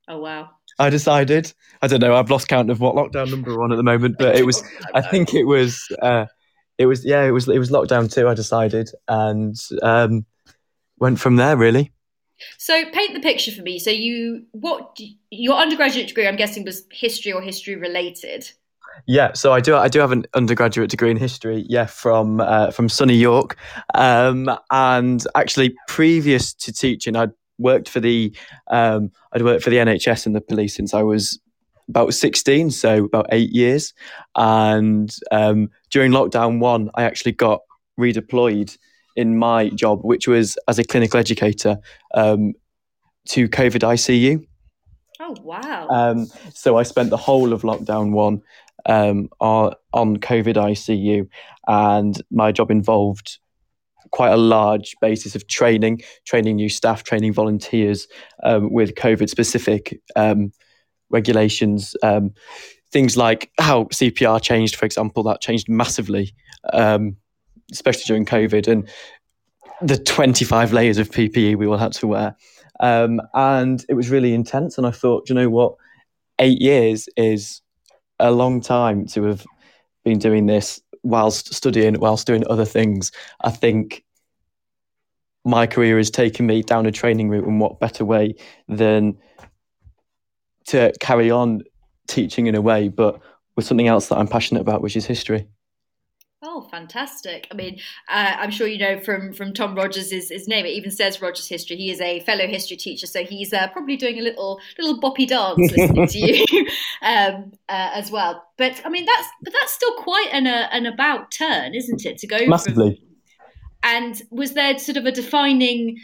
Oh wow! I decided. I don't know. I've lost count of what lockdown number we're on at the moment, but it was. I think it was. Uh, it was yeah. It was. It was lockdown two. I decided and um, went from there. Really. So paint the picture for me. So you, what your undergraduate degree? I'm guessing was history or history related. Yeah, so I do. I do have an undergraduate degree in history. Yeah, from uh, from Sunny York, um, and actually previous to teaching, I'd worked for the um, I'd worked for the NHS and the police since I was about sixteen, so about eight years. And um, during lockdown one, I actually got redeployed in my job, which was as a clinical educator um, to COVID ICU. Oh wow! Um, so I spent the whole of lockdown one um, on, on COVID ICU, and my job involved quite a large basis of training, training new staff, training volunteers um, with COVID specific um, regulations. Um, things like how CPR changed, for example, that changed massively, um, especially during COVID, and the 25 layers of PPE we all had to wear. Um, and it was really intense. And I thought, you know what? Eight years is a long time to have been doing this whilst studying, whilst doing other things. I think my career has taken me down a training route, and what better way than to carry on teaching in a way, but with something else that I'm passionate about, which is history. Oh, fantastic! I mean, uh, I'm sure you know from from Tom Rogers' his, his name. It even says Rogers History. He is a fellow history teacher, so he's uh, probably doing a little little boppy dance listening to you um, uh, as well. But I mean, that's but that's still quite an uh, an about turn, isn't it? To go from- Massively. and was there sort of a defining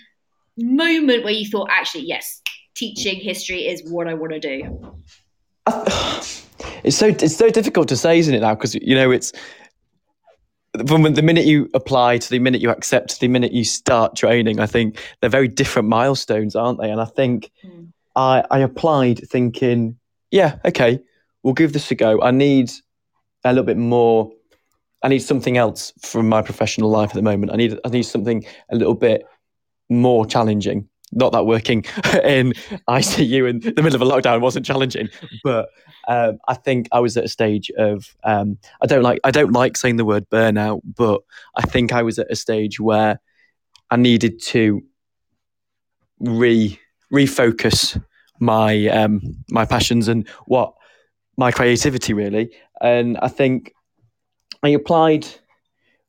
moment where you thought, actually, yes, teaching history is what I want to do? it's so it's so difficult to say, isn't it? Now because you know it's from the minute you apply to the minute you accept to the minute you start training. I think they're very different milestones, aren't they? And I think Mm. I I applied thinking, yeah, okay, we'll give this a go. I need a little bit more. I need something else from my professional life at the moment. I need I need something a little bit more challenging. Not that working in ICU in the middle of a lockdown wasn't challenging, but um, I think I was at a stage of um, I don't like I don't like saying the word burnout, but I think I was at a stage where I needed to re refocus my um, my passions and what my creativity really. And I think I applied,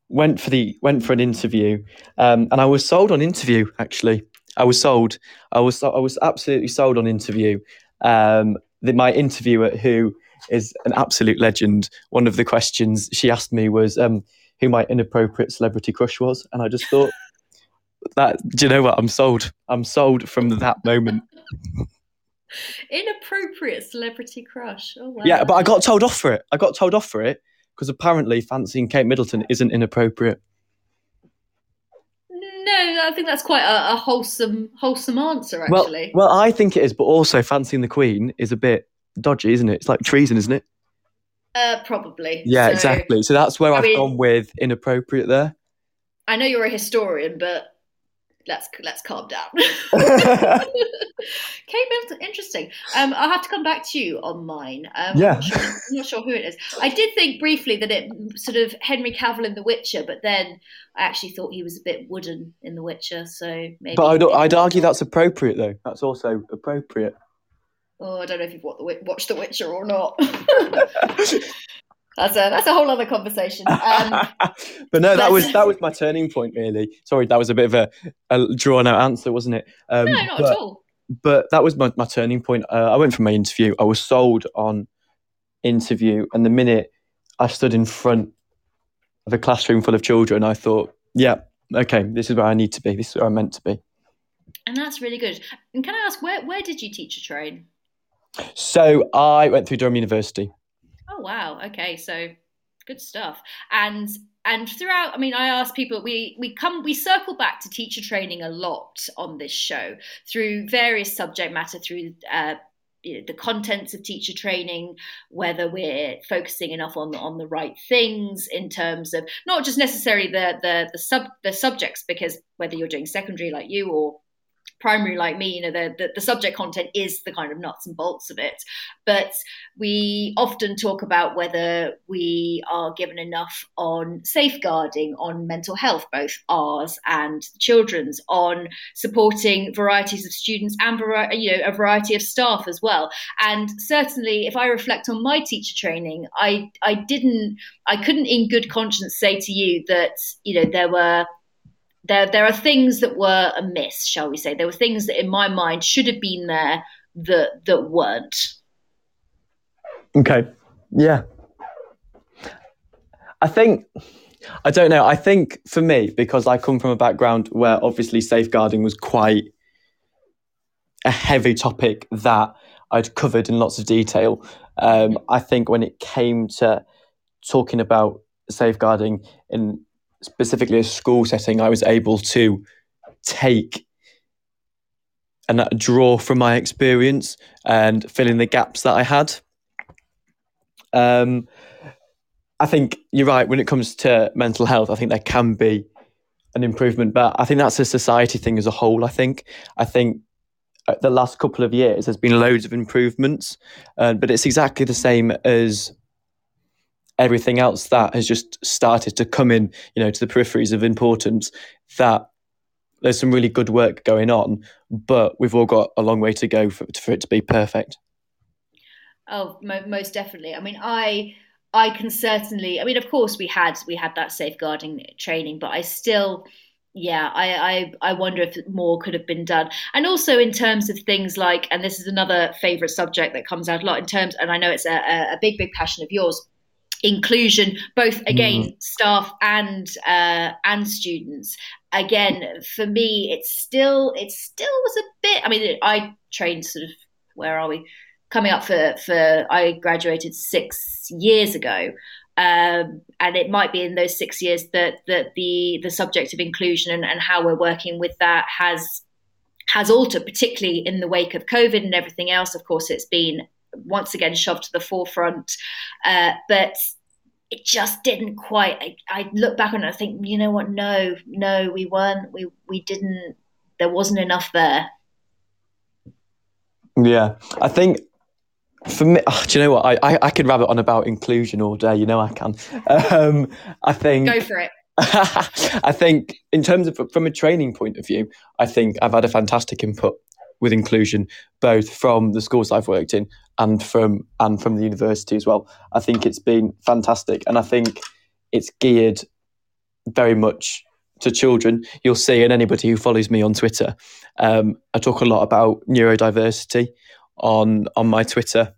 went for the went for an interview, um, and I was sold on interview. Actually, I was sold. I was I was absolutely sold on interview. Um, the, my interviewer, who is an absolute legend, one of the questions she asked me was um, who my inappropriate celebrity crush was, and I just thought that do you know what? I'm sold. I'm sold from that moment. Inappropriate celebrity crush. Oh wow. Yeah, but I got told off for it. I got told off for it because apparently fancying Kate Middleton isn't inappropriate. No, I think that's quite a, a wholesome, wholesome answer. Actually, Well, well, I think it is, but also fancying the Queen is a bit dodgy, isn't it? It's like treason, isn't it? uh, probably. Yeah, So, exactly. So that's where I I've mean- gone with inappropriate there. I know you're a historian, but let's let's calm down. Kate Middleton, interesting. Um, I'll have to come back to you on mine. Um, Yeah. I'm not, sure, I'm not sure who it is. I did think briefly that it sort of Henry Cavill in The Witcher, but then I actually thought he was a bit wooden in The Witcher. So maybe. But I'd, I'd argue that's appropriate, though. That's also appropriate. Oh, I don't know if you've watched The, watched the Witcher or not. that's a that's a whole other conversation. Um, but no, that but- was that was my turning point, really. Sorry, that was a bit of a, a drawn out answer, wasn't it? Um, no, not but, at all. but that was my, my turning point. Uh, I went for my interview. I was sold on interview, and the minute I stood in front of a classroom full of children, I thought, yeah, okay, this is where I need to be. This is where I'm meant to be. And that's really good. And can I ask, where where did you teacher train? So I went through Durham University. Oh wow. Okay, so good stuff. And and throughout, I mean, I ask people. We we come we circle back to teacher training a lot on this show through various subject matter through. Uh, the contents of teacher training, whether we're focusing enough on on the right things in terms of not just necessarily the the the sub the subjects, because whether you're doing secondary like you or primary like me, you know, the, the, the subject content is the kind of nuts and bolts of it. But we often talk about whether we are given enough on safeguarding, on mental health, both ours and children's, on supporting varieties of students and you know a variety of staff as well. And certainly, if I reflect on my teacher training, I I didn't I couldn't in good conscience say to you that you know there were there there are things that were amiss, shall we say? There were things that in my mind should have been there that that weren't. Okay. Yeah. I think I don't know. I think for me, because I come from a background where obviously safeguarding was quite a heavy topic that I'd covered in lots of detail. Um, I think when it came to talking about safeguarding in specifically a school setting, I was able to take and draw from my experience and fill in the gaps that I had. Um, I think you're right when it comes to mental health. I think there can be an improvement, but I think that's a society thing as a whole. I think I think uh, the last couple of years there's been loads of improvements, uh, but it's exactly the same as everything else that has just started to come in, you know, to the peripheries of importance. That there's some really good work going on, but we've all got a long way to go for, for it to be perfect. Oh, mo- most definitely. I mean, I I can certainly. I mean, of course, we had we had that safeguarding training, but I still. Yeah, I, I I wonder if more could have been done, and also in terms of things like, and this is another favourite subject that comes out a lot in terms, and I know it's a a big big passion of yours, inclusion, both again staff and uh, and students. Again, for me, it's still it still was a bit. I mean, I trained sort of where are we? Coming up for for I graduated six years ago. Um, and it might be in those six years that that the the subject of inclusion and, and how we're working with that has has altered, particularly in the wake of COVID and everything else. Of course, it's been once again shoved to the forefront, uh, but it just didn't quite. I, I look back on it, and I think, you know what? No, no, we weren't. We we didn't. There wasn't enough there. Yeah, I think for me, oh, do you know what? I, I, I could rabbit on about inclusion all day. You know I can. Um, I think. Go for it. I think, in terms of from a training point of view, I think I've had a fantastic input with inclusion, both from the schools I've worked in and from and from the university as well. I think it's been fantastic, and I think it's geared very much to children. You'll see, and anybody who follows me on Twitter, um, I talk a lot about neurodiversity on on my Twitter,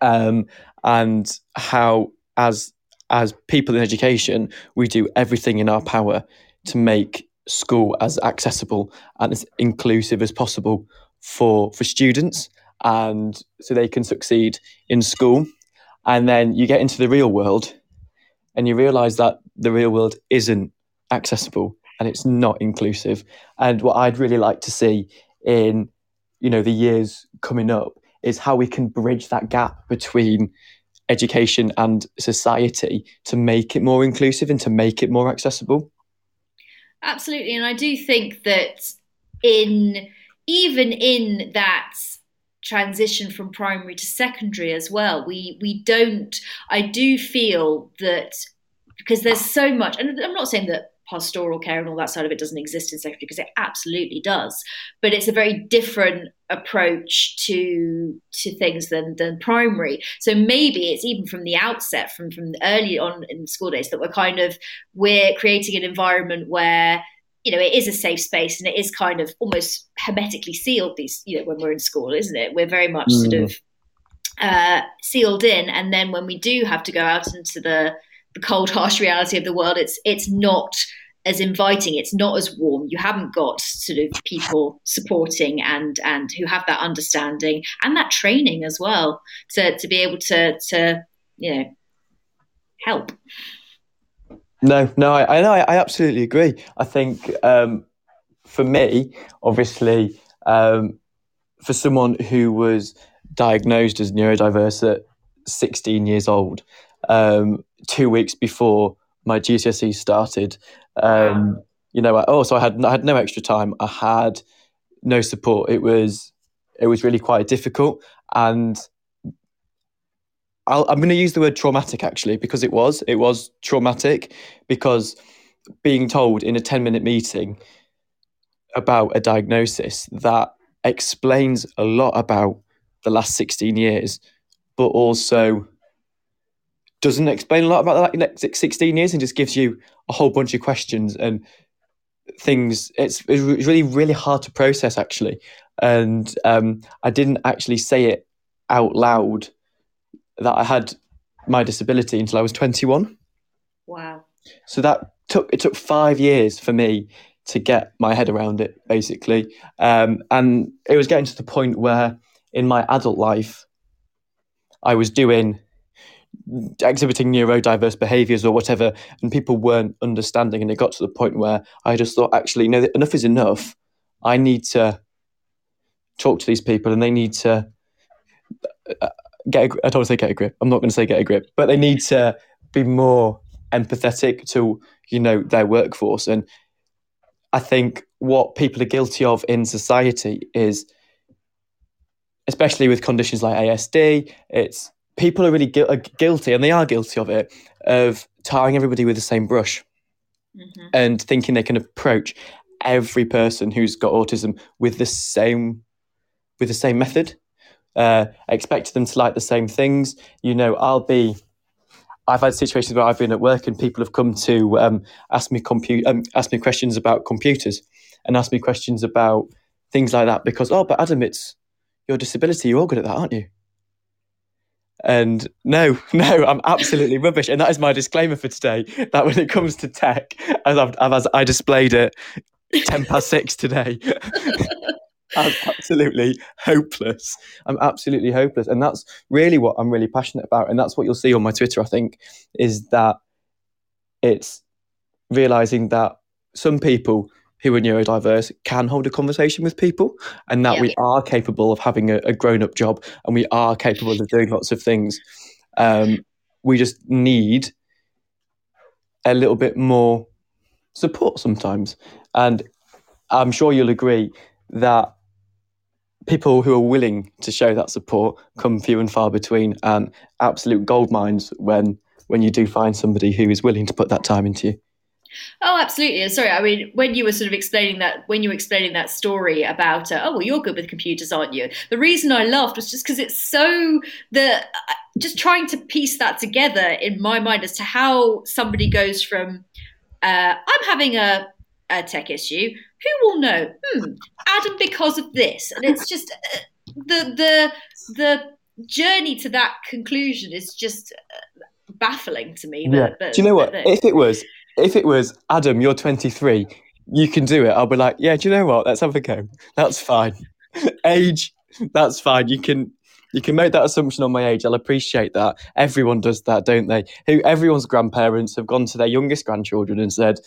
um, and how as as people in education, we do everything in our power to make school as accessible and as inclusive as possible for for students. and so they can succeed in school. And then you get into the real world and you realize that the real world isn't accessible and it's not inclusive. And what I'd really like to see in you know the years coming up is how we can bridge that gap between education and society to make it more inclusive and to make it more accessible. Absolutely, and I do think that in even in that transition from primary to secondary as well, we we don't. I do feel that because there's so much, and I'm not saying that pastoral care and all that side of it doesn't exist in secondary because it absolutely does. But it's a very different approach to to things than than primary. So maybe it's even from the outset from from early on in school days that we're kind of we're creating an environment where you know it is a safe space and it is kind of almost hermetically sealed these you know when we're in school isn't it? We're very much mm. sort of uh, sealed in. And then when we do have to go out into the the cold, harsh reality of the world. It's it's not as inviting. It's not as warm. You haven't got sort of people supporting and and who have that understanding and that training as well to to be able to to you know help. No, no, I, know. I, I absolutely agree. I think um, for me, obviously, um, for someone who was diagnosed as neurodiverse at 16 years old, um, two weeks before my GCSE started. Um, you know, oh, so I had I had no extra time. I had no support. It was it was really quite difficult, and i am going to use the word traumatic actually because it was it was traumatic because being told in a 10 minute meeting about a diagnosis that explains a lot about the last 16 years, but also doesn't explain a lot about the next 16 years and just gives you a whole bunch of questions and things. It's, it's really, really hard to process, actually. And um, I didn't actually say it out loud that I had my disability until I was 21. Wow. So that took, it took five years for me to get my head around it, basically. Um, and it was getting to the point where in my adult life, I was doing exhibiting neurodiverse behaviors or whatever, and people weren't understanding. And it got to the point where I just thought, actually, no, enough is enough. I need to talk to these people, and they need to uh, get. A, I don't want to say get a grip. I'm not going to say get a grip, but they need to be more empathetic to you know their workforce. And I think what people are guilty of in society is, especially with conditions like ASD, it's people are really gu- are guilty, and they are guilty of it, of tarring everybody with the same brush mm-hmm. and thinking they can approach every person who's got autism with the same with the same method. Uh, expect them to like the same things. You know, I'll be. I've had situations where I've been at work and people have come to um, ask me compu- um, ask me questions about computers and ask me questions about things like that because oh, but Adam, it's your disability. You're all good at that, aren't you? And no, no, I'm absolutely rubbish. And that is my disclaimer for today. That when it comes to tech, as I've, as I displayed it, ten past six today, I'm absolutely hopeless. I'm absolutely hopeless, and that's really what I'm really passionate about. And that's what you'll see on my Twitter. I think is that it's realizing that some people who are neurodiverse can hold a conversation with people and that yeah. we are capable of having a, a grown up job and we are capable of doing lots of things. Um, we just need a little bit more support sometimes. And I'm sure you'll agree that people who are willing to show that support come few and far between and absolute gold mines when when you do find somebody who is willing to put that time into you. Oh, absolutely. Sorry, I mean, when you were sort of explaining that, when you were explaining that story about, uh, oh, well, you're good with computers, aren't you? The reason I laughed was just because it's so the uh, just trying to piece that together in my mind as to how somebody goes from, uh, I'm having a, a tech issue. Who will know? Hmm, Adam, because of this, and it's just uh, the the the journey to that conclusion is just uh, baffling to me. Yeah. Do you know what? if it was if it was Adam, you're 23, you can do it. I'll be like, yeah, do you know what? Let's have a go. That's fine. Age that's fine. You can you can make that assumption on my age. I'll appreciate that. Everyone does that, don't they? Who everyone's grandparents have gone to their youngest grandchildren and said,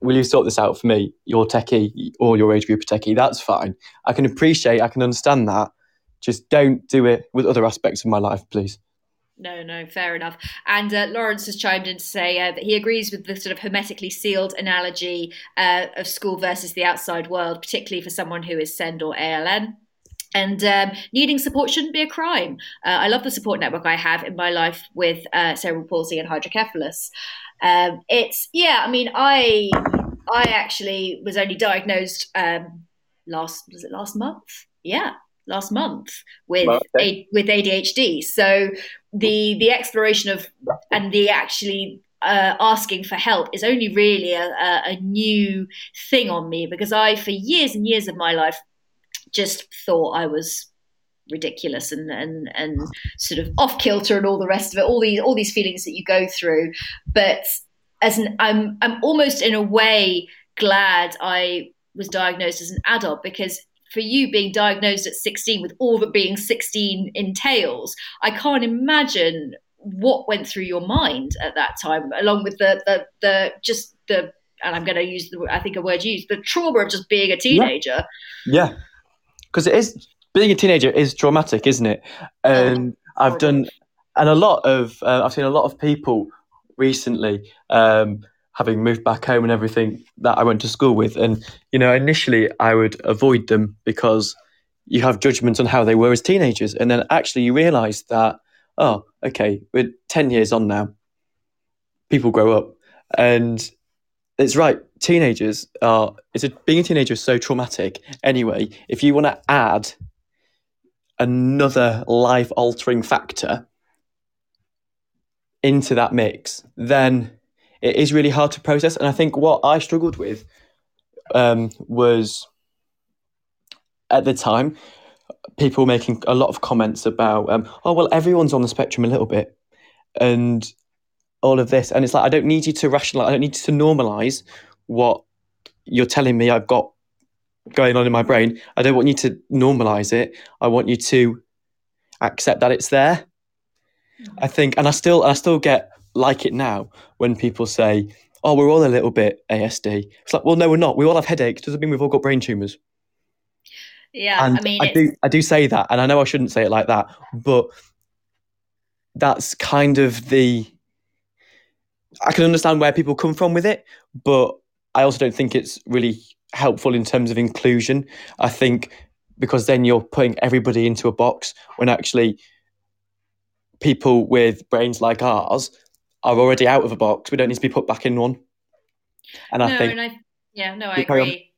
"Will you sort this out for me? Your techie or your age group of techie." That's fine. I can appreciate. I can understand that. Just don't do it with other aspects of my life, please. No, no, fair enough. And uh, Lawrence has chimed in to say uh, that he agrees with the sort of hermetically sealed analogy uh, of school versus the outside world, particularly for someone who is SEND or ALN. And um, needing support shouldn't be a crime. Uh, I love the support network I have in my life with uh, cerebral palsy and hydrocephalus. Um, it's yeah, I mean, I I actually was only diagnosed um, last was it last month? Yeah, last month with a, with ADHD. So the the exploration of and the actually uh, asking for help is only really a, a, a, new thing on me because I, for years and years of my life, just thought I was ridiculous and and and sort of off kilter and all the rest of it. All these all these feelings that you go through, but as an I'm I'm almost in a way glad I was diagnosed as an adult because for you being diagnosed at 16 with all that being 16 entails, I can't imagine what went through your mind at that time, along with the the, the just the and I'm going to use the I think a word used the trauma of just being a teenager. Yeah, because yeah. it is being a teenager is traumatic, isn't it? And oh, I've done and a lot of uh, I've seen a lot of people recently um, having moved back home and everything that I went to school with. And, you know, initially I would avoid them because you have judgments on how they were as teenagers. And then actually you realize that, oh, okay, we're 10 years on now. People grow up. And it's right, teenagers are, it's a, being a teenager is so traumatic. Anyway, if you want to add another life altering factor into that mix, then it is really hard to process. And I think what I struggled with um, was at the time people making a lot of comments about, um, oh well, everyone's on the spectrum a little bit, and all of this. And it's like I don't need you to rationalize. I don't need you to normalize what you're telling me I've got going on in my brain. I don't want you to normalize it. I want you to accept that it's there. I think, and I still, I still get like it now when people say, "Oh, we're all a little bit ASD." It's like, well, no, we're not. We all have headaches. Doesn't mean we've all got brain tumors. Yeah, and I mean, I do, I do say that, and I know I shouldn't say it like that, but that's kind of the. I can understand where people come from with it, but I also don't think it's really helpful in terms of inclusion. I think because then you're putting everybody into a box when actually people with brains like ours are already out of a box. We don't need to be put back in one. And I think, and I, yeah, no, I agree.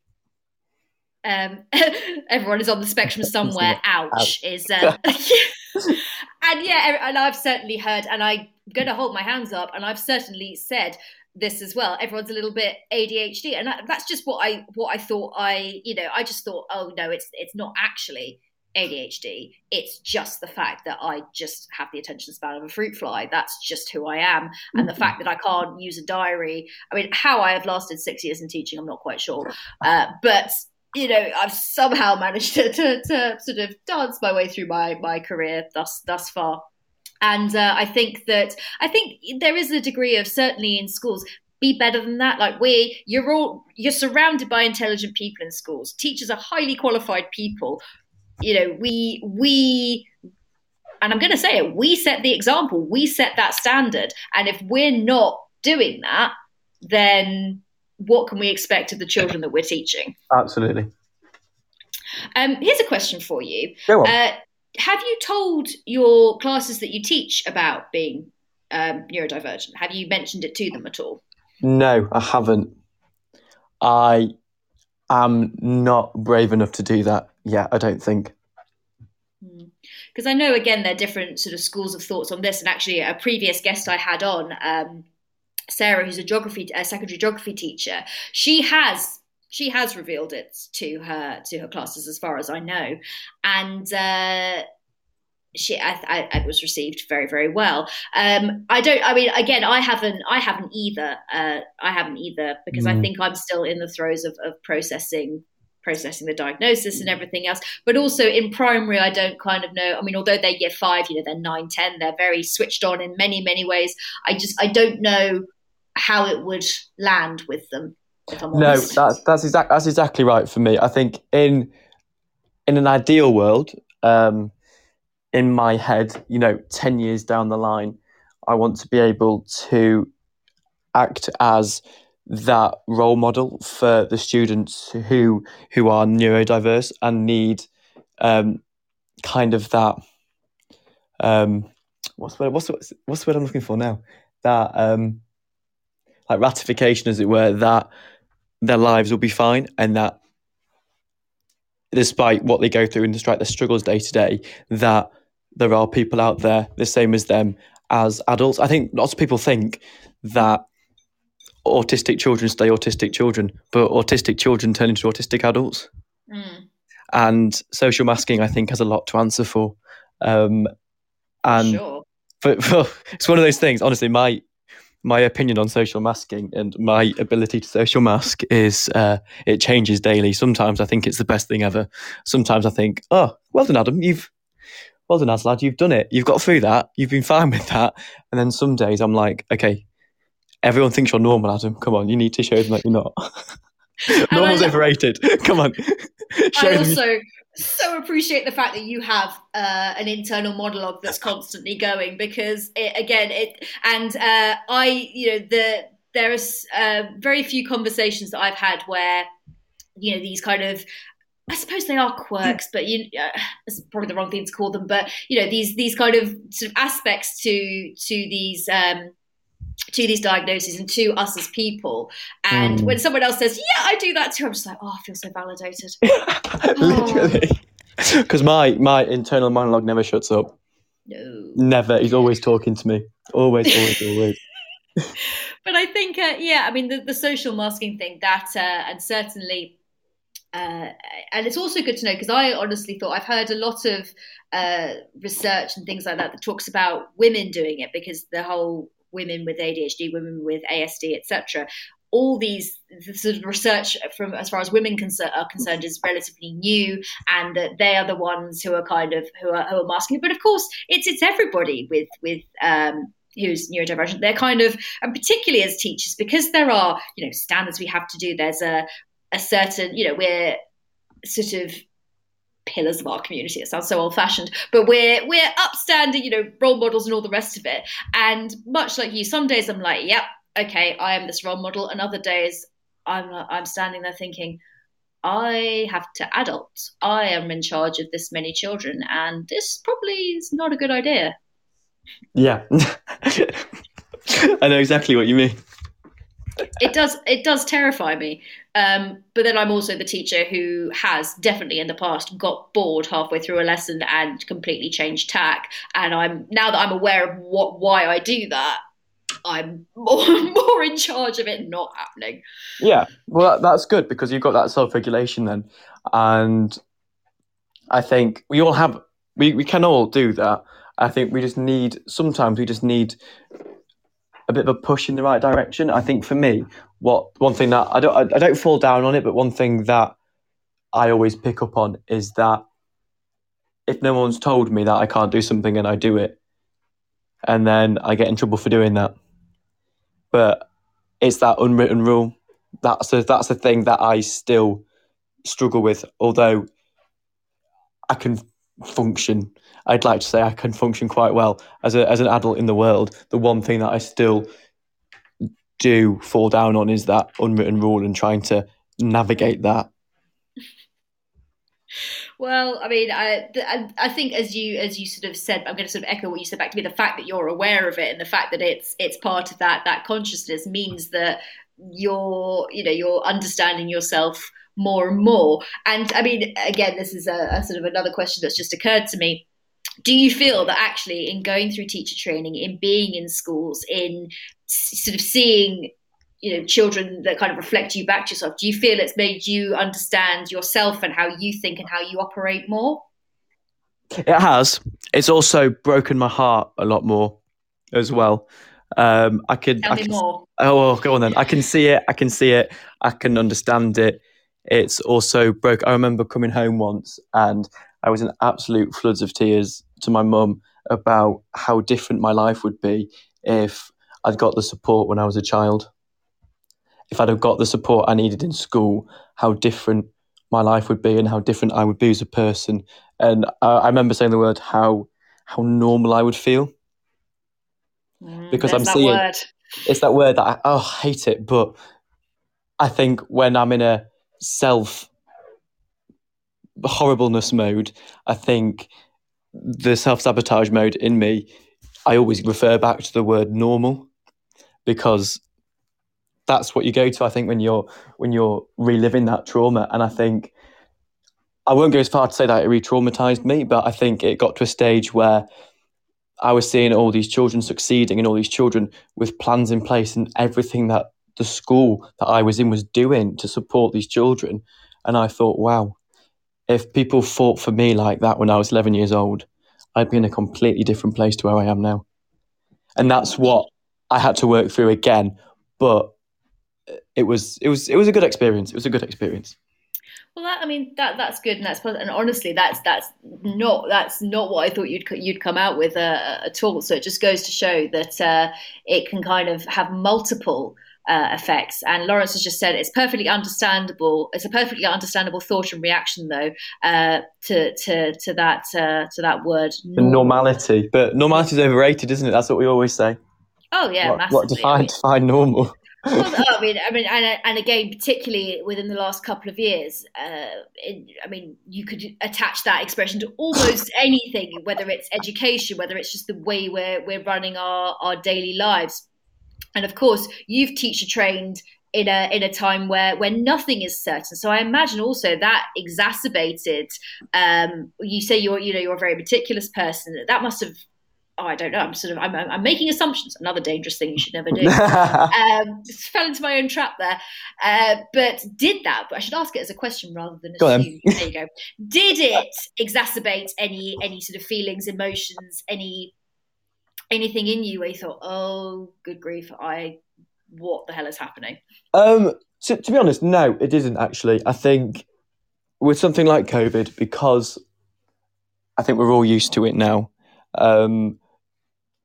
Um, everyone is on the spectrum somewhere. Ouch, Ouch. is uh, and yeah, and I've certainly heard, and I'm going to hold my hands up, and I've certainly said this as well. Everyone's a little bit ADHD, and that's just what I what I thought. I you know I just thought, oh no, it's it's not actually. ADHD. It's just the fact that I just have the attention span of a fruit fly. That's just who I am. And the mm-hmm. fact that I can't use a diary. I mean, how I have lasted six years in teaching, I'm not quite sure. Uh, but you know, I've somehow managed to, to, to, sort of dance my way through my my career thus thus far. And uh, I think that I think there is a degree of certainly in schools be better than that like we you're all you're surrounded by intelligent people in schools teachers are highly qualified people you know, we we and I'm going to say it, we set the example, we set that standard, and if we're not doing that, then what can we expect of the children that we're teaching? Absolutely. Um, here's a question for you. Go Uh, have you told your classes that you teach about being um, neurodivergent? Have you mentioned it to them at all? No, I haven't. I am not brave enough to do that yet, I don't think. Because hmm. I know, again, there are different sort of schools of thoughts on this. And actually, a previous guest I had on, um, Sarah, who's a geography, a secondary geography teacher, she has she has revealed it to her to her classes, as far as I know, and uh, she I, I, it was received very very well. Um, I don't. I mean, again, I haven't. I haven't either. Uh, I haven't either because mm. I think I'm still in the throes of, of processing processing the diagnosis and everything else. But also in primary, I don't kind of know. I mean, although they're year five, you know, they're nine, ten, they're very switched on in many, many ways. I just I don't know how it would land with them. no, that's that's exactly that's exactly right for me. I think in in an ideal world, um, in my head, you know, ten years down the line, I want to be able to act as that role model for the students who who are neurodiverse and need um, kind of that um, what's the what's the, what's the word I'm looking for now? That um, like ratification as it were that their lives will be fine and that despite what they go through and despite their struggles day to day that there are people out there the same as them as adults. I think lots of people think that autistic children stay autistic children, but autistic children turn into autistic adults. Mm. And social masking, I think, has a lot to answer for. Um, and sure. for, it's one of those things. Honestly, my my opinion on social masking and my ability to social mask is uh, it changes daily. Sometimes I think it's the best thing ever. Sometimes I think, oh, well done, Adam. You've well done, Aslad. You've done it. You've got through that. You've been fine with that. And then some days I'm like, okay, Everyone thinks you're normal, Adam. Come on, you need to show them that you're not. Normal's overrated. Come on. Show I also so appreciate the fact that you have uh, an internal monologue that's constantly going because it, again it and uh, I you know the there is uh, very few conversations that I've had where you know these kind of I suppose they are quirks, but you uh, it's probably the wrong thing to call them. But you know these these kind of sort of aspects to to these um, to these diagnoses and to us as people. And mm. when someone else says, "Yeah, I do that too," I'm just like, "Oh, I feel so validated." Literally, because my my internal monologue never shuts up. No, never. He's always talking to me. Always, always, always. but I think, uh, yeah, I mean, the, the social masking thing that, uh, and certainly. Uh, and it's also good to know because I honestly thought I've heard a lot of uh, research and things like that that talks about women doing it because the whole women with ADHD, women with ASD, etc. All these sort of research from as far as women concern, are concerned is relatively new, and that they are the ones who are kind of who are, who are masking. But of course, it's it's everybody with with um, who's neurodivergent. They're kind of, and particularly as teachers, because there are you know standards we have to do. There's a a certain you know we're sort of pillars of our community. It sounds so old fashioned, but we're we're upstanding, you know, role models and all the rest of it. And much like you, some days I'm like, yep, okay, I am this role model, and other days I'm I'm standing there thinking, I have to adult. I am in charge of this many children, and this probably is not a good idea. Yeah, I know exactly what you mean it does it does terrify me um, but then i'm also the teacher who has definitely in the past got bored halfway through a lesson and completely changed tack. And i'm now that i'm aware of what why i do that i'm more, more in charge of it not happening. Yeah well that's good because you've got that self-regulation then. And i think we all have we, we can all do that. I think we just need sometimes we just need a bit of a push in the right direction. I think for me, what one thing that I don't I don't fall down on it, but one thing that I always pick up on is that if no one's told me that I can't do something and I do it, and then I get in trouble for doing that. But it's that unwritten rule. That's a that's a thing that I still struggle with. Although I can function I'd like to say I can function quite well as a as an adult in the world. The one thing that I still do fall down on is that unwritten rule and trying to navigate that. Well, I mean, I, I think as you as you sort of said, I'm going to sort of echo what you said back to me. The fact that you're aware of it and the fact that it's it's part of that that consciousness means that you're you know you're understanding yourself more and more. And I mean, again, this is a, a sort of another question that's just occurred to me do you feel that actually in going through teacher training in being in schools in sort of seeing you know children that kind of reflect you back to yourself. Do you feel it's made you understand yourself and how you think and how you operate more? It has. It's also broken my heart a lot more as well. Um i could Tell I can, more. oh go on then. I can see it. I can see it. I can understand it. It's also broke. I remember coming home once and I was in absolute floods of tears to my mum about how different my life would be if I'd got the support when I was a child. If I'd have got the support I needed in school, how different my life would be and how different I would be as a person. And I, I remember saying the word how how normal I would feel Mm, because I'm that seeing word. it's that word that I oh I hate it, but I think when I'm in a self horribleness mode, I think the self sabotage mode in me, I always refer back to the word normal because that's what you go to. I think when you're when you're reliving that trauma, and I think I won't go as far to say that it re-traumatized me, but I think it got to a stage where I was seeing all these children succeeding and all these children with plans in place and everything that the school that I was in was doing to support these children. And I thought, wow, if people fought for me like that when I was 11 years old, I'd be in a completely different place to where I am now. And that's what I had to work through again. But it was it was it was a good experience. It was a good experience. Well, that, I mean that that's good, and that's positive. and honestly, that's that's not that's not what I thought you'd you'd come out with uh, at all. So it just goes to show that uh, it can kind of have multiple uh, effects. And Lawrence has just said it's perfectly understandable. It's a perfectly understandable thought and reaction, though, uh, to to to that uh, to that word. The normality, but normality is overrated, isn't it? That's what we always say. Oh yeah, what, massively. what define I mean, define normal? well, I mean, I mean, and, and again, particularly within the last couple of years, uh, it, I mean, you could attach that expression to almost anything, whether it's education, whether it's just the way we're we're running our our daily lives. And of course, you've teacher trained in a in a time where where nothing is certain. So I imagine also that exacerbated. Um, you say you're you know you're a very meticulous person. That must have oh, I don't know. I'm sort of I'm, I'm making assumptions. Another dangerous thing you should never do. um, just fell into my own trap there. Uh, but did that? But I should ask it as a question rather than assume. there you go. Did it exacerbate any any sort of feelings, emotions, any anything in you where you thought, oh, good grief, I what the hell is happening? Um, to, to be honest, no, it isn't actually. I think with something like COVID, because I think we're all used to it now, um,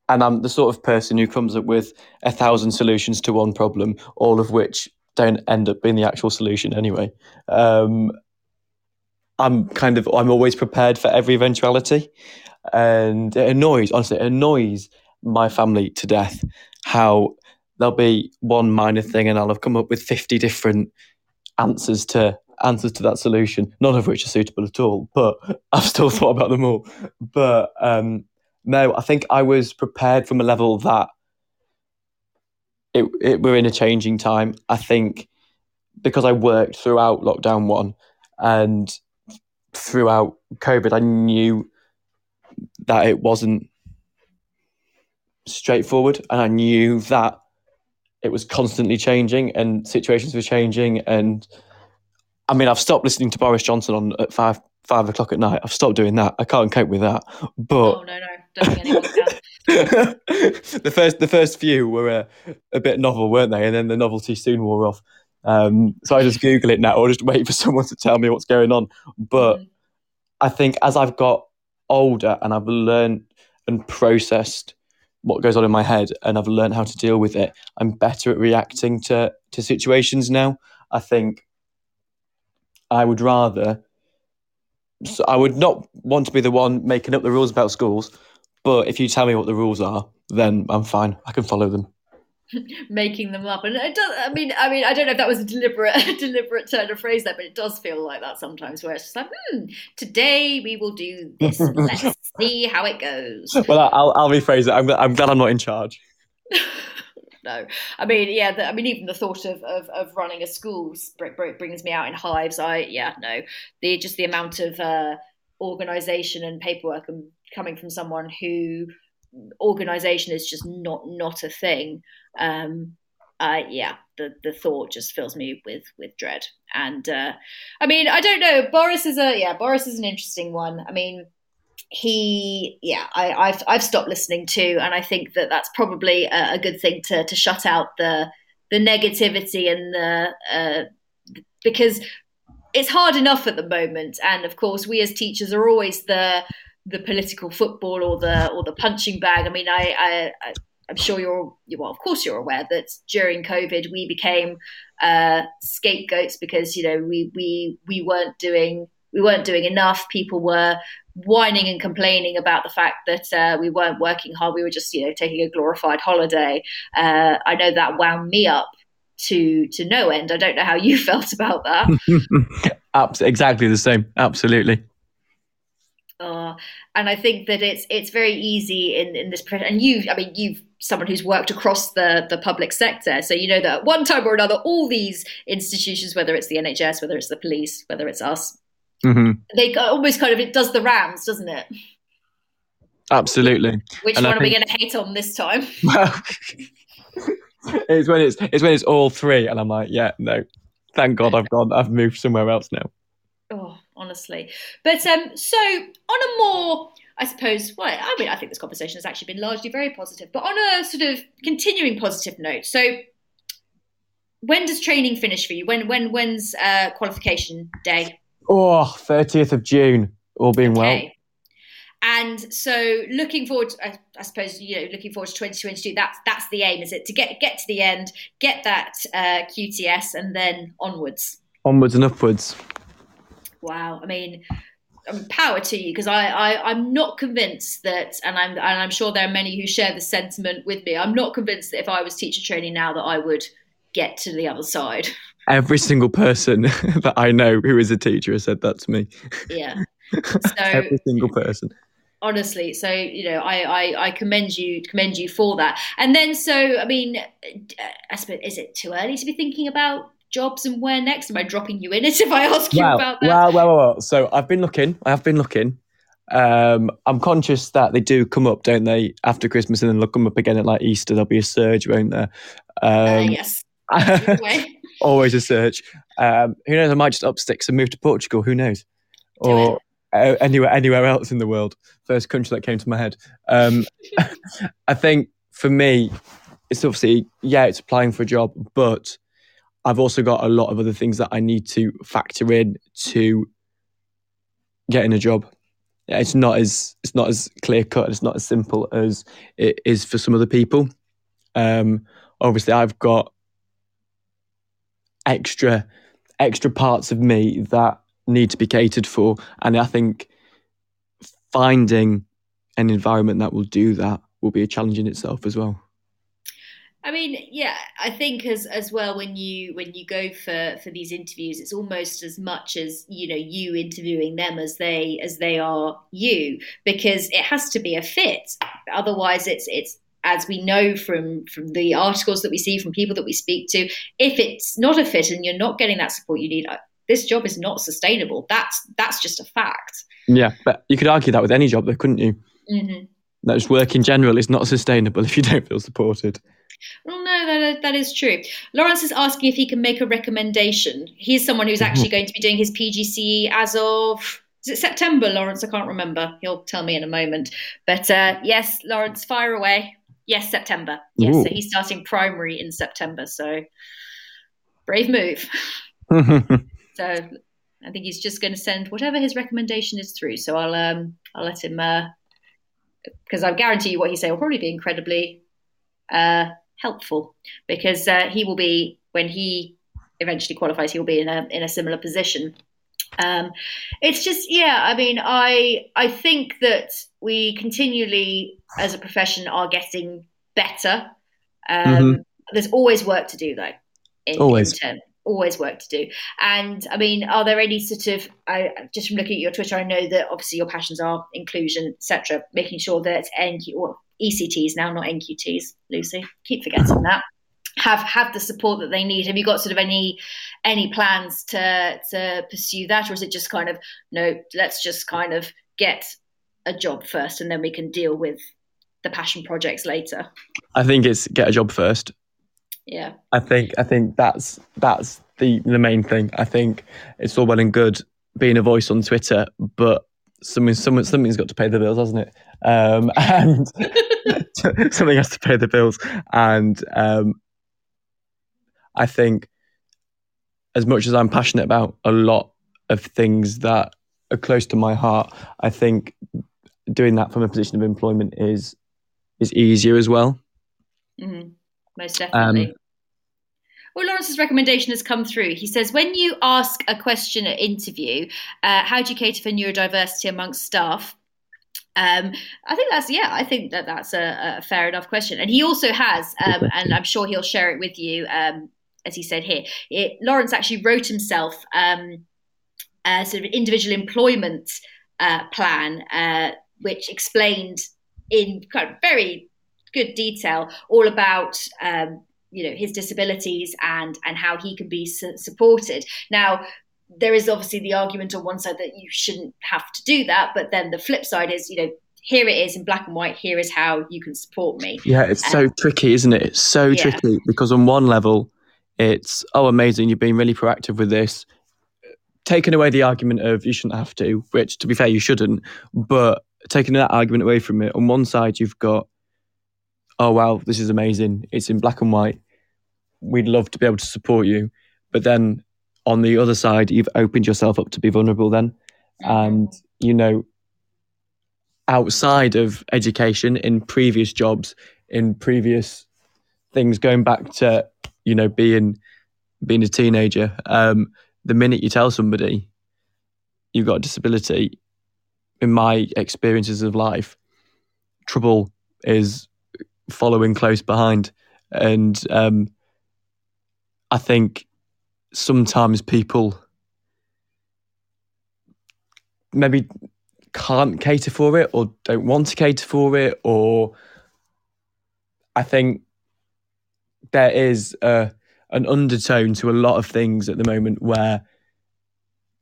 and I'm the sort of person who comes up with a thousand solutions to one problem, all of which don't end up being the actual solution anyway. Um, I'm kind of I'm always prepared for every eventuality, and it annoys honestly it annoys my family to death how there'll be one minor thing and I'll have come up with 50 different answers to answers to that solution, none of which are suitable at all, but I've still thought about them all. But um, no, I think I was prepared from a level that it, it, we're in a changing time. I think because I worked throughout lockdown one and throughout COVID, I knew that it wasn't straightforward and I knew that it was constantly changing and situations were changing and I mean I've stopped listening to Boris Johnson on at five five o'clock at night. I've stopped doing that. I can't cope with that. But Oh no, no, don't anyone can. the first the first few were a, a bit novel, weren't they? And then the novelty soon wore off. Um, so I just Google it now or just wait for someone to tell me what's going on. But Mm. I think as I've got older and I've learned and processed what goes on in my head and I've learned how to deal with it, I'm better at reacting to to situations now. I think I would rather so I would not want to be the one making up the rules about schools, but if you tell me what the rules are, then I'm fine. I can follow them. making them up. And it does. I mean, I mean, I don't know if that was a deliberate, deliberate turn of phrase there, but it does feel like that sometimes. Where it's just like, hmm, today we will do this. Let's see how it goes. Well, I'll, I'll rephrase it. I'm, I'm glad I'm not in charge. no, I mean, yeah. The, I mean, even the thought of, of, of running a school br- br- brings me out in hives. I, yeah, no. The just the amount of uh, organisation and paperwork and coming from someone who organisation is just not not a thing. Um, uh, yeah, the the thought just fills me with with dread. And uh, I mean, I don't know. Boris is a yeah. Boris is an interesting one. I mean, he yeah. I, I've I've stopped listening to, and I think that that's probably a, a good thing to to shut out the the negativity and the uh, because it's hard enough at the moment, and of course, we as teachers are always the the political football or the or the punching bag. I mean, I, I, I'm sure you're well, of course you're aware that during COVID we became uh, scapegoats because you know we we we weren't doing we weren't doing enough. People were whining and complaining about the fact that uh, we weren't working hard. We were just you know taking a glorified holiday. Uh, I know that wound me up to to no end. I don't know how you felt about that. exactly the same. Absolutely. Uh, and I think that it's it's very easy in, in this profession. and you I mean you've someone who's worked across the the public sector so you know that one time or another all these institutions whether it's the NHS whether it's the police whether it's us mm-hmm. they almost kind of it does the rounds doesn't it? Absolutely. Which and one think, are we going to hate on this time? Well it's when it's it's when it's all three and I'm like yeah no. Thank God I've gone I've moved somewhere else now honestly. But um, so on a more, I suppose, well, I mean, I think this conversation has actually been largely very positive, but on a sort of continuing positive note. So when does training finish for you? When when when's uh, qualification day? Oh, 30th of June, all being okay. well. And so, looking forward, to, I, I, suppose you know, looking forward to 2022. That's that's the aim, is it? To get get to the end, get that uh, QTS, and then onwards. Onwards and upwards wow. I mean, um, power to you because I, I I'm not convinced that, and I'm and I'm sure there are many who share the sentiment with me. I'm not convinced that if I was teacher training now that I would get to the other side. Every single person that I know who is a teacher has said that to me. Yeah. So every single person. Honestly, so you know, I, I I commend you commend you for that. And then, so I mean, I suppose is it too early to be thinking about jobs and where next? Am I dropping you in it if I ask you about that? Well, well, well. So I've been looking. I have been looking. Um, I'm conscious that they do come up, don't they, after Christmas, and then they'll come up again at like Easter. There'll be a surge, won't there? Um, uh, yes. always a surge. Um, who knows? I might just up sticks and move to Portugal. Who knows? Do or uh, anywhere, anywhere else in the world. First country that came to my head. Um, I think for me, it's obviously yeah, it's applying for a job, but I've also got a lot of other things that I need to factor in to getting a job. It's not as it's not as clear cut. It's not as simple as it is for some other people. Um, obviously, I've got extra extra parts of me that need to be catered for, and I think finding an environment that will do that will be a challenge in itself as well. I mean, yeah, I think as as well when you when you go for for these interviews, it's almost as much as you know you interviewing them as they as they are you, because it has to be a fit. Otherwise, it's it's as we know from from the articles that we see from people that we speak to, if it's not a fit and you're not getting that support you need, uh, this job is not sustainable. That's that's just a fact. Yeah, but you could argue that with any job, though, couldn't you? Mm-hmm. That just work in general is not sustainable if you don't feel supported. Well, no, that, that is true. Lawrence is asking if he can make a recommendation. He's someone who's actually going to be doing his PGCE as of is it September, Lawrence? I can't remember. He'll tell me in a moment. But uh, yes, Lawrence, fire away. Yes, September. Yes, Ooh. so he's starting primary in September. So brave move. so I think he's just going to send whatever his recommendation is through. So I'll um I'll let him because uh, I guarantee you what he say will probably be incredibly uh, helpful because uh, he will be when he eventually qualifies, he'll be in a in a similar position. Um, it's just yeah, I mean, I I think that we continually as a profession are getting better. Um, mm-hmm. There's always work to do though. In, always. In term, always work to do. And I mean, are there any sort of I, just from looking at your Twitter, I know that obviously your passions are inclusion, etc. Making sure that NQ or ECTs now, not NQTs, Lucy. Keep forgetting that. Have have the support that they need. Have you got sort of any any plans to to pursue that, or is it just kind of no? Let's just kind of get a job first, and then we can deal with the passion projects later. I think it's get a job first. Yeah. I think I think that's that's the the main thing. I think it's all well and good being a voice on Twitter, but something, something something's got to pay the bills, hasn't it? Um, and something has to pay the bills. And um, I think, as much as I'm passionate about a lot of things that are close to my heart, I think doing that from a position of employment is is easier as well. Mm-hmm. Most definitely. Um, well, Lawrence's recommendation has come through. He says, when you ask a question at interview, uh, how do you cater for neurodiversity amongst staff? Um, I think that's yeah. I think that that's a, a fair enough question. And he also has, um, and I'm sure he'll share it with you, um, as he said here. It, Lawrence actually wrote himself um, a sort of individual employment uh, plan, uh, which explained in kind of very good detail all about um, you know his disabilities and and how he can be su- supported. Now there is obviously the argument on one side that you shouldn't have to do that but then the flip side is you know here it is in black and white here is how you can support me. Yeah it's um, so tricky isn't it? It's so yeah. tricky because on one level it's oh amazing you've been really proactive with this. Taking away the argument of you shouldn't have to which to be fair you shouldn't but taking that argument away from it on one side you've got oh wow this is amazing it's in black and white we'd love to be able to support you. But then on the other side, you've opened yourself up to be vulnerable then. And, you know, outside of education, in previous jobs, in previous things, going back to, you know, being being a teenager, um, the minute you tell somebody you've got a disability, in my experiences of life, trouble is following close behind. And um, I think sometimes people maybe can't cater for it or don't want to cater for it or I think there is a, an undertone to a lot of things at the moment where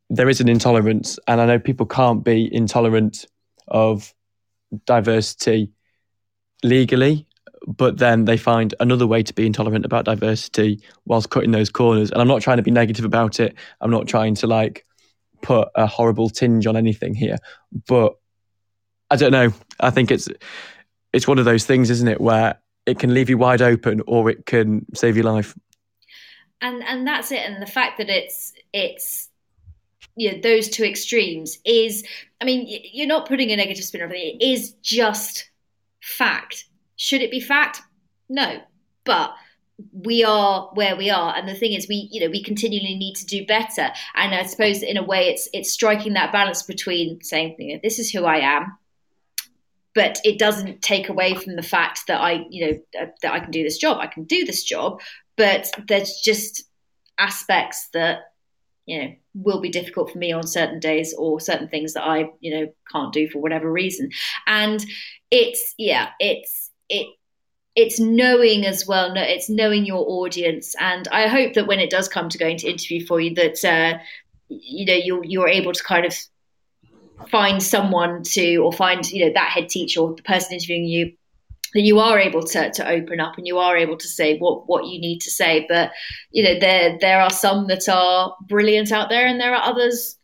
there is an intolerance and I know people can't be intolerant of diversity legally but then they find another way to be intolerant about diversity whilst cutting those corners. And I'm not trying to be negative about it. I'm not trying to like put a horrible tinge on anything here. But I don't know. I think it's it's one of those things, isn't it, where it can leave you wide open or it can save your life. And and that's it. And the fact that it's it's you know, those two extremes is I mean, you're not putting a negative spin on it. It is just fact should it be fact? No. But we are where we are and the thing is we you know we continually need to do better and i suppose in a way it's it's striking that balance between saying you know, this is who i am but it doesn't take away from the fact that i you know that i can do this job i can do this job but there's just aspects that you know will be difficult for me on certain days or certain things that i you know can't do for whatever reason and it's yeah it's it it's knowing as well it's knowing your audience. And i hope that when it does come to going to interview for you that uh, you know you're, you're able to kind of find someone to or find you know that head teacher or the person interviewing you that you are able to, to open up and you are able to say what, what you need to say. But you know there there are some that are brilliant out there and there are others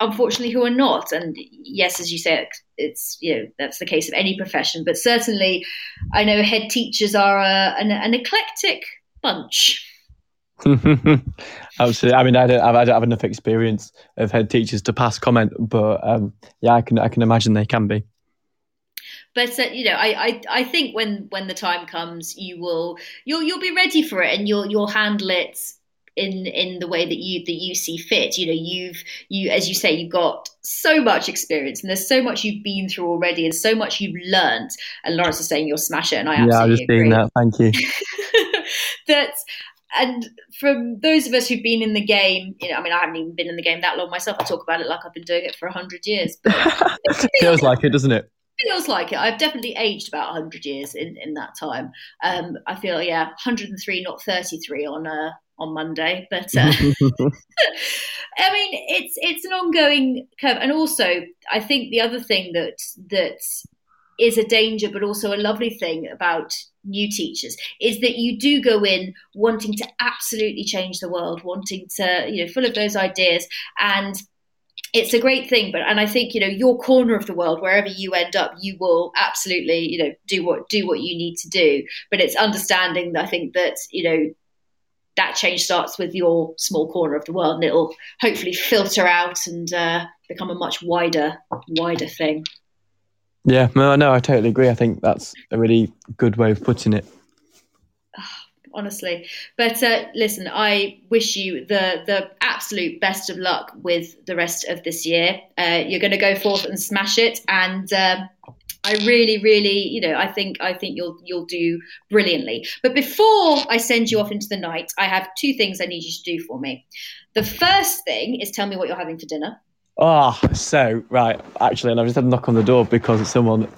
unfortunately who are not and yes as you say it's you know that's the case of any profession but certainly i know head teachers are a, an, an eclectic bunch Absolutely. I mean, I don't, I don't have enough experience of head teachers to pass comment, but um, yeah, I can, I can imagine they can be. But uh, you know, I, I, I think when, when the time comes, you will, you'll, you'll be ready for it, and you'll, you'll handle it in in the way that you that you see fit you know you've you as you say you've got so much experience and there's so much you've been through already and so much you've learned and Lawrence is saying you'll smash it and I absolutely yeah I was agree. that thank you that and from those of us who've been in the game, you know, I mean, I haven't even been in the game that long myself. I talk about it like I've been doing it for hundred years, but feels like it, doesn't it? Feels like it. I've definitely aged about hundred years in in that time. Um, I feel, yeah, 103, not 33 on uh, on Monday. But uh, I mean, it's it's an ongoing curve, and also I think the other thing that that is a danger, but also a lovely thing about new teachers is that you do go in wanting to absolutely change the world, wanting to you know full of those ideas and it's a great thing but and i think you know your corner of the world wherever you end up you will absolutely you know do what do what you need to do but it's understanding i think that you know that change starts with your small corner of the world, and it'll hopefully filter out and uh, become a much wider, wider thing. Yeah, no, I no, I totally agree. I think that's a really good way of putting it. Honestly, but uh, listen, I wish you the the absolute best of luck with the rest of this year. Uh, you're going to go forth and smash it, and um, I really, really, you know, I think I think you'll you'll do brilliantly. But before I send you off into the night, I have two things I need you to do for me. The first thing is tell me what you're having for dinner. Oh, so right, actually, and I've just had a knock on the door because someone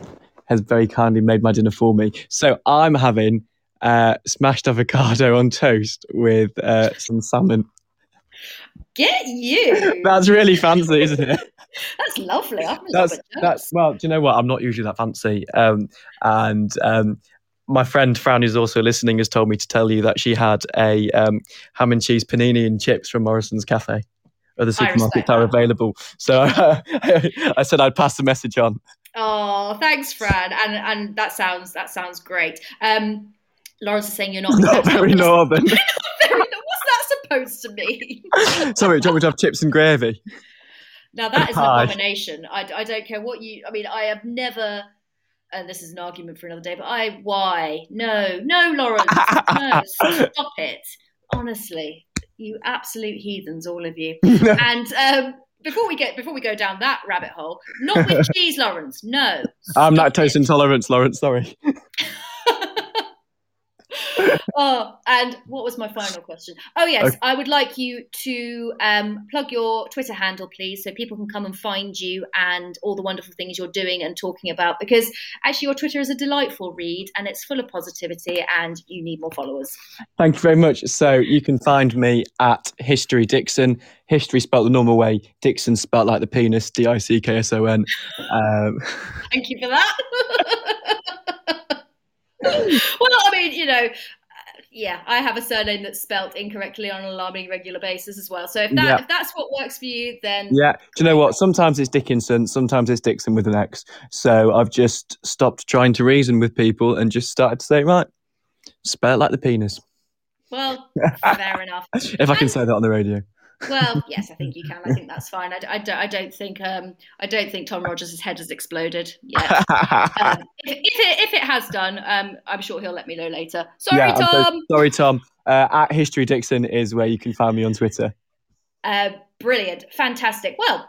has very kindly made my dinner for me. So I'm having uh, smashed avocado on toast with uh, some salmon. Get you. That's really fancy, isn't it? That's lovely. That's that's well. Do you know what? I'm not usually that fancy. Um, and um, my friend Fran, who's also listening, has told me to tell you that she had a um, ham and cheese panini and chips from Morrison's Cafe. Other supermarkets are available. So I said I'd pass the message on. Oh, thanks, Fran. And and that sounds that sounds great. Um, Lawrence is saying you're not, not very northern. What's that supposed to mean? Sorry, do you want me to have chips and gravy? Now that is an abomination. I, I don't care what you. I mean, I have never. And this is an argument for another day. But I, why? No, no, Lawrence, no, stop it. Honestly, you absolute heathens, all of you. and um, before we get before we go down that rabbit hole, not with cheese, Lawrence. No, I'm lactose intolerant, Lawrence. Sorry. oh, and what was my final question? Oh, yes, okay. I would like you to um, plug your Twitter handle, please, so people can come and find you and all the wonderful things you're doing and talking about. Because actually, your Twitter is a delightful read and it's full of positivity, and you need more followers. Thank you very much. So you can find me at History Dickson. History spelled the normal way. Dickson spelled like the penis. D I C K S O N. Um, Thank you for that. well, I mean, you know, yeah, I have a surname that's spelt incorrectly on an alarming regular basis as well. So if that yeah. if that's what works for you, then yeah. Do you know what? Sometimes it's Dickinson, sometimes it's Dixon with an X. So I've just stopped trying to reason with people and just started to say, right, spell it like the penis. Well, fair enough. if I can say that on the radio. Well, yes, I think you can. I think that's fine. I, I, don't, I don't think um, I don't think Tom Rogers' head has exploded yet. um, if, if, it, if it has done, um, I'm sure he'll let me know later. Sorry, yeah, Tom. So, sorry, Tom. Uh, at History Dickson is where you can find me on Twitter. Uh, brilliant, fantastic. Well,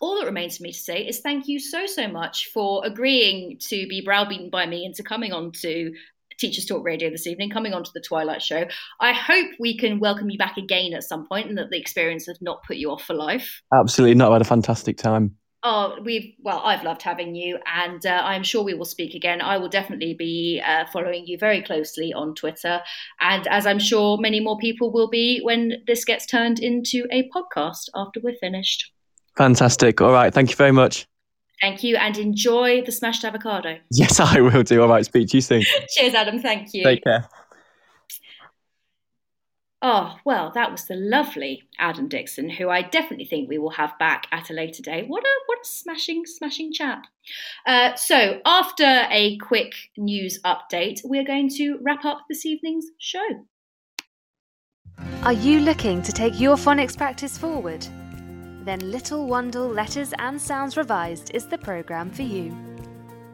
all that remains for me to say is thank you so so much for agreeing to be browbeaten by me into coming on to Teachers Talk Radio this evening, coming onto the Twilight Show. I hope we can welcome you back again at some point and that the experience has not put you off for life. Absolutely not. I had a fantastic time. Oh, we've well, I've loved having you, and uh, I'm sure we will speak again. I will definitely be uh, following you very closely on Twitter, and as I'm sure many more people will be when this gets turned into a podcast after we're finished. Fantastic. All right. Thank you very much. Thank you and enjoy the smashed avocado. Yes, I will do. All right, speak to you soon. Cheers, Adam. Thank you. Take care. Oh, well, that was the lovely Adam Dickson, who I definitely think we will have back at a later date. What a what a smashing, smashing chap. Uh, so, after a quick news update, we're going to wrap up this evening's show. Are you looking to take your phonics practice forward? Then Little Wandle Letters and Sounds Revised is the programme for you.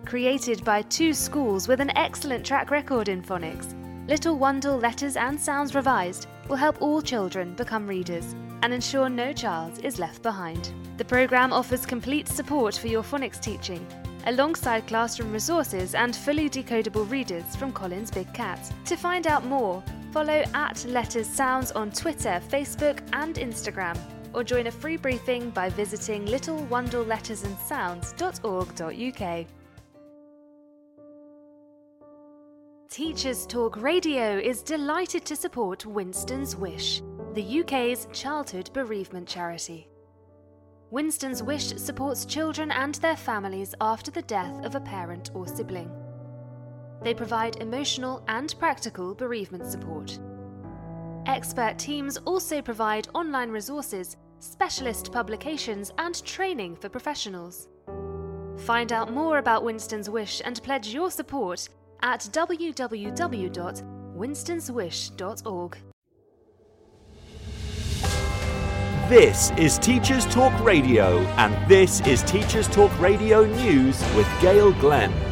Created by two schools with an excellent track record in phonics, Little Wandle Letters and Sounds Revised will help all children become readers and ensure no child is left behind. The programme offers complete support for your phonics teaching, alongside classroom resources and fully decodable readers from Collins Big Cat. To find out more, follow at Letters Sounds on Twitter, Facebook, and Instagram or join a free briefing by visiting littlewandlelettersandsounds.org.uk. Teachers Talk Radio is delighted to support Winston's Wish, the UK's childhood bereavement charity. Winston's Wish supports children and their families after the death of a parent or sibling. They provide emotional and practical bereavement support. Expert teams also provide online resources specialist publications, and training for professionals. Find out more about Winston's Wish and pledge your support at www.winstonswish.org. This is Teachers Talk Radio, and this is Teachers Talk Radio News with Gail Glenn.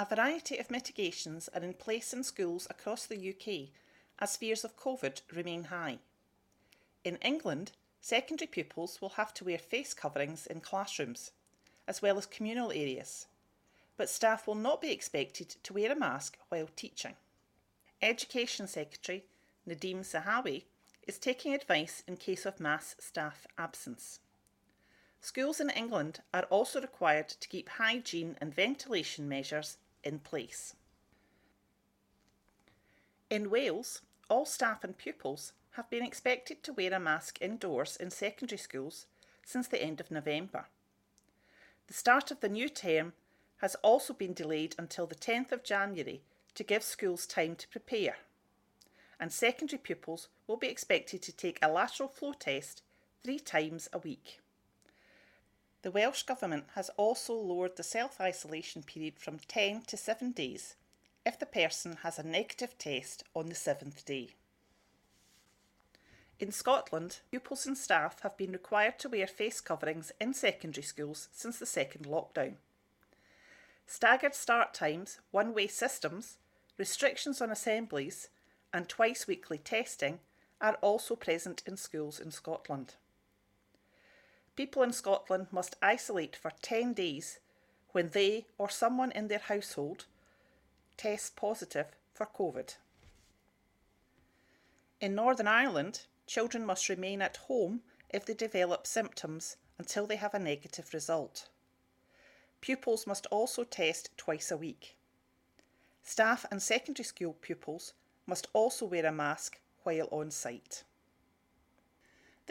A variety of mitigations are in place in schools across the UK as fears of COVID remain high. In England, secondary pupils will have to wear face coverings in classrooms, as well as communal areas, but staff will not be expected to wear a mask while teaching. Education Secretary Nadhim Zahawi is taking advice in case of mass staff absence. Schools in England are also required to keep hygiene and ventilation measures in place. In Wales, all staff and pupils have been expected to wear a mask indoors in secondary schools since the end of November. The start of the new term has also been delayed until the 10th of January to give schools time to prepare. And secondary pupils will be expected to take a lateral flow test three times a week. The Welsh Government has also lowered the self isolation period from 10 to 7 days if the person has a negative test on the seventh day. In Scotland, pupils and staff have been required to wear face coverings in secondary schools since the second lockdown. Staggered start times, one way systems, restrictions on assemblies, and twice weekly testing are also present in schools in Scotland. People in Scotland must isolate for 10 days when they or someone in their household tests positive for COVID. In Northern Ireland, children must remain at home if they develop symptoms until they have a negative result. Pupils must also test twice a week. Staff and secondary school pupils must also wear a mask while on site.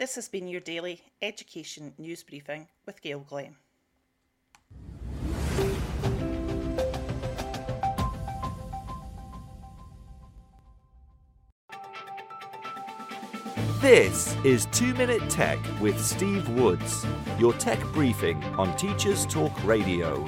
This has been your daily education news briefing with Gail Glenn. This is 2 Minute Tech with Steve Woods, your tech briefing on Teachers Talk Radio.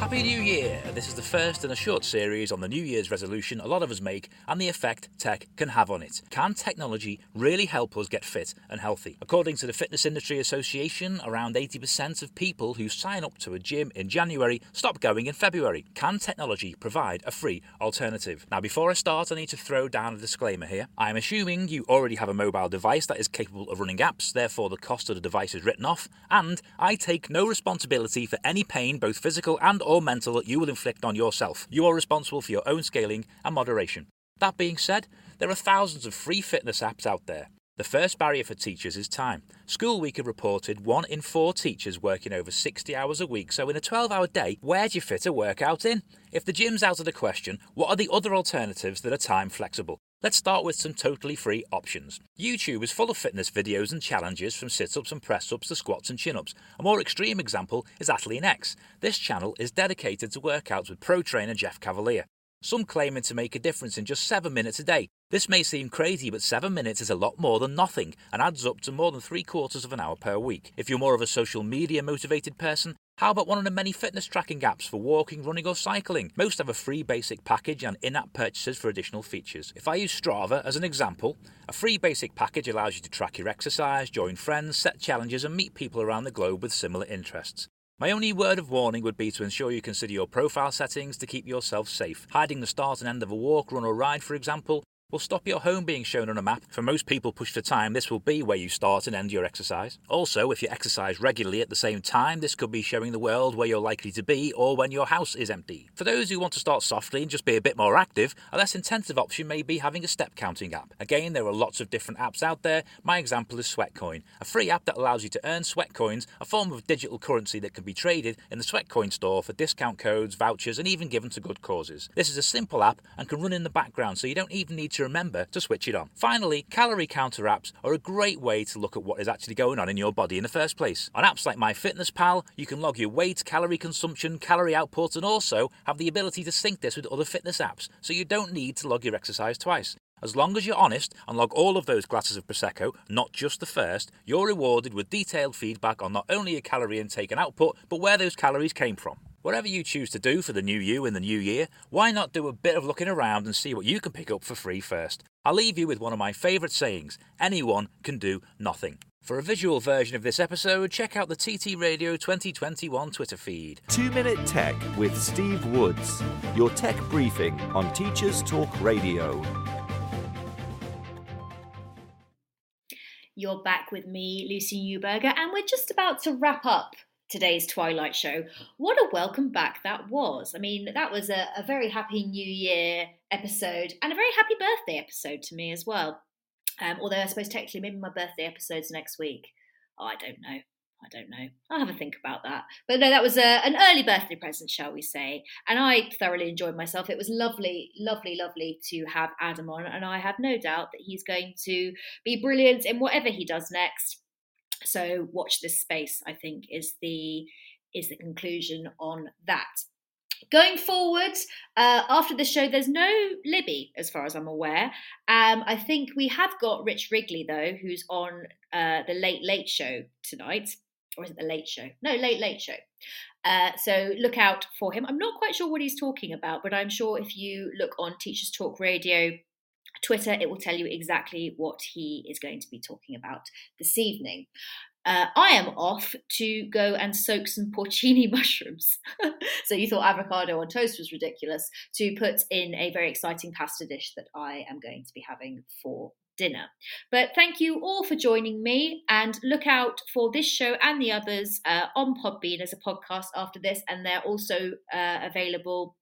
Happy New Year! This is the first in a short series on the New Year's resolution a lot of us make and the effect tech can have on it. Can technology really help us get fit and healthy? According to the Fitness Industry Association, around 80% of people who sign up to a gym in January stop going in February. Can technology provide a free alternative? Now, before I start, I need to throw down a disclaimer here. I am assuming you already have a mobile device that is capable of running apps, therefore, the cost of the device is written off, and I take no responsibility for any pain, both physical and or mental that you will inflict on yourself. You are responsible for your own scaling and moderation. That being said, there are thousands of free fitness apps out there. The first barrier for teachers is time. School Week have reported one in four teachers working over 60 hours a week, so in a 12 hour day, where do you fit a workout in? If the gym's out of the question, what are the other alternatives that are time flexible? Let's start with some totally free options. YouTube is full of fitness videos and challenges from sit ups and press ups to squats and chin ups. A more extreme example is Athlean X. This channel is dedicated to workouts with pro trainer Jeff Cavaliere. Some claiming to make a difference in just 7 minutes a day. This may seem crazy, but 7 minutes is a lot more than nothing and adds up to more than 3 quarters of an hour per week. If you're more of a social media motivated person, how about one of the many fitness tracking apps for walking, running, or cycling? Most have a free basic package and in app purchases for additional features. If I use Strava as an example, a free basic package allows you to track your exercise, join friends, set challenges, and meet people around the globe with similar interests. My only word of warning would be to ensure you consider your profile settings to keep yourself safe. Hiding the start and end of a walk, run, or ride, for example, will stop your home being shown on a map. For most people pushed for time, this will be where you start and end your exercise. Also, if you exercise regularly at the same time, this could be showing the world where you're likely to be or when your house is empty. For those who want to start softly and just be a bit more active, a less intensive option may be having a step counting app. Again, there are lots of different apps out there. My example is Sweatcoin, a free app that allows you to earn sweat coins, a form of digital currency that can be traded in the Sweatcoin store for discount codes, vouchers, and even given to good causes. This is a simple app and can run in the background, so you don't even need to remember to switch it on. Finally, calorie counter apps are a great way to look at what is actually going on in your body in the first place. On apps like MyFitnessPal, you can log your weight, calorie consumption, calorie output, and also have the ability to sync this with other fitness apps, so you don't need to log your exercise twice. As long as you're honest and log all of those glasses of Prosecco, not just the first, you're rewarded with detailed feedback on not only your calorie intake and output, but where those calories came from. Whatever you choose to do for the new you in the new year, why not do a bit of looking around and see what you can pick up for free first? I'll leave you with one of my favourite sayings anyone can do nothing. For a visual version of this episode, check out the TT Radio 2021 Twitter feed. Two Minute Tech with Steve Woods, your tech briefing on Teachers Talk Radio. You're back with me, Lucy Newberger, and we're just about to wrap up today's Twilight Show. What a welcome back that was. I mean, that was a, a very happy New Year episode and a very happy birthday episode to me as well. Um, although I suppose technically maybe my birthday episode's next week. Oh, I don't know. I don't know. I'll have a think about that. But no, that was a, an early birthday present, shall we say. And I thoroughly enjoyed myself. It was lovely, lovely, lovely to have Adam on. And I have no doubt that he's going to be brilliant in whatever he does next. So watch this space, I think, is the is the conclusion on that. Going forward, uh, after the show, there's no Libby, as far as I'm aware. Um, I think we have got Rich Wrigley, though, who's on uh, the Late Late Show tonight. Or is it the Late Show? No, Late Late Show. Uh, so look out for him. I'm not quite sure what he's talking about, but I'm sure if you look on Teachers Talk Radio Twitter, it will tell you exactly what he is going to be talking about this evening. Uh, I am off to go and soak some porcini mushrooms. so you thought avocado on toast was ridiculous to put in a very exciting pasta dish that I am going to be having for dinner. But thank you all for joining me and look out for this show and the others uh, on Podbean as a podcast after this, and they're also uh, available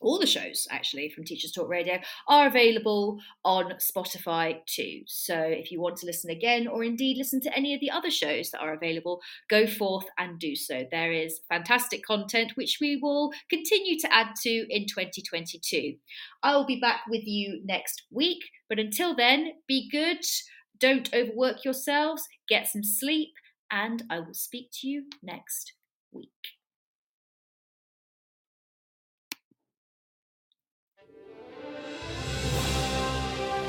all the shows actually from Teachers Talk Radio are available on Spotify too. So if you want to listen again or indeed listen to any of the other shows that are available, go forth and do so. There is fantastic content which we will continue to add to in 2022. I will be back with you next week, but until then, be good, don't overwork yourselves, get some sleep, and I will speak to you next week.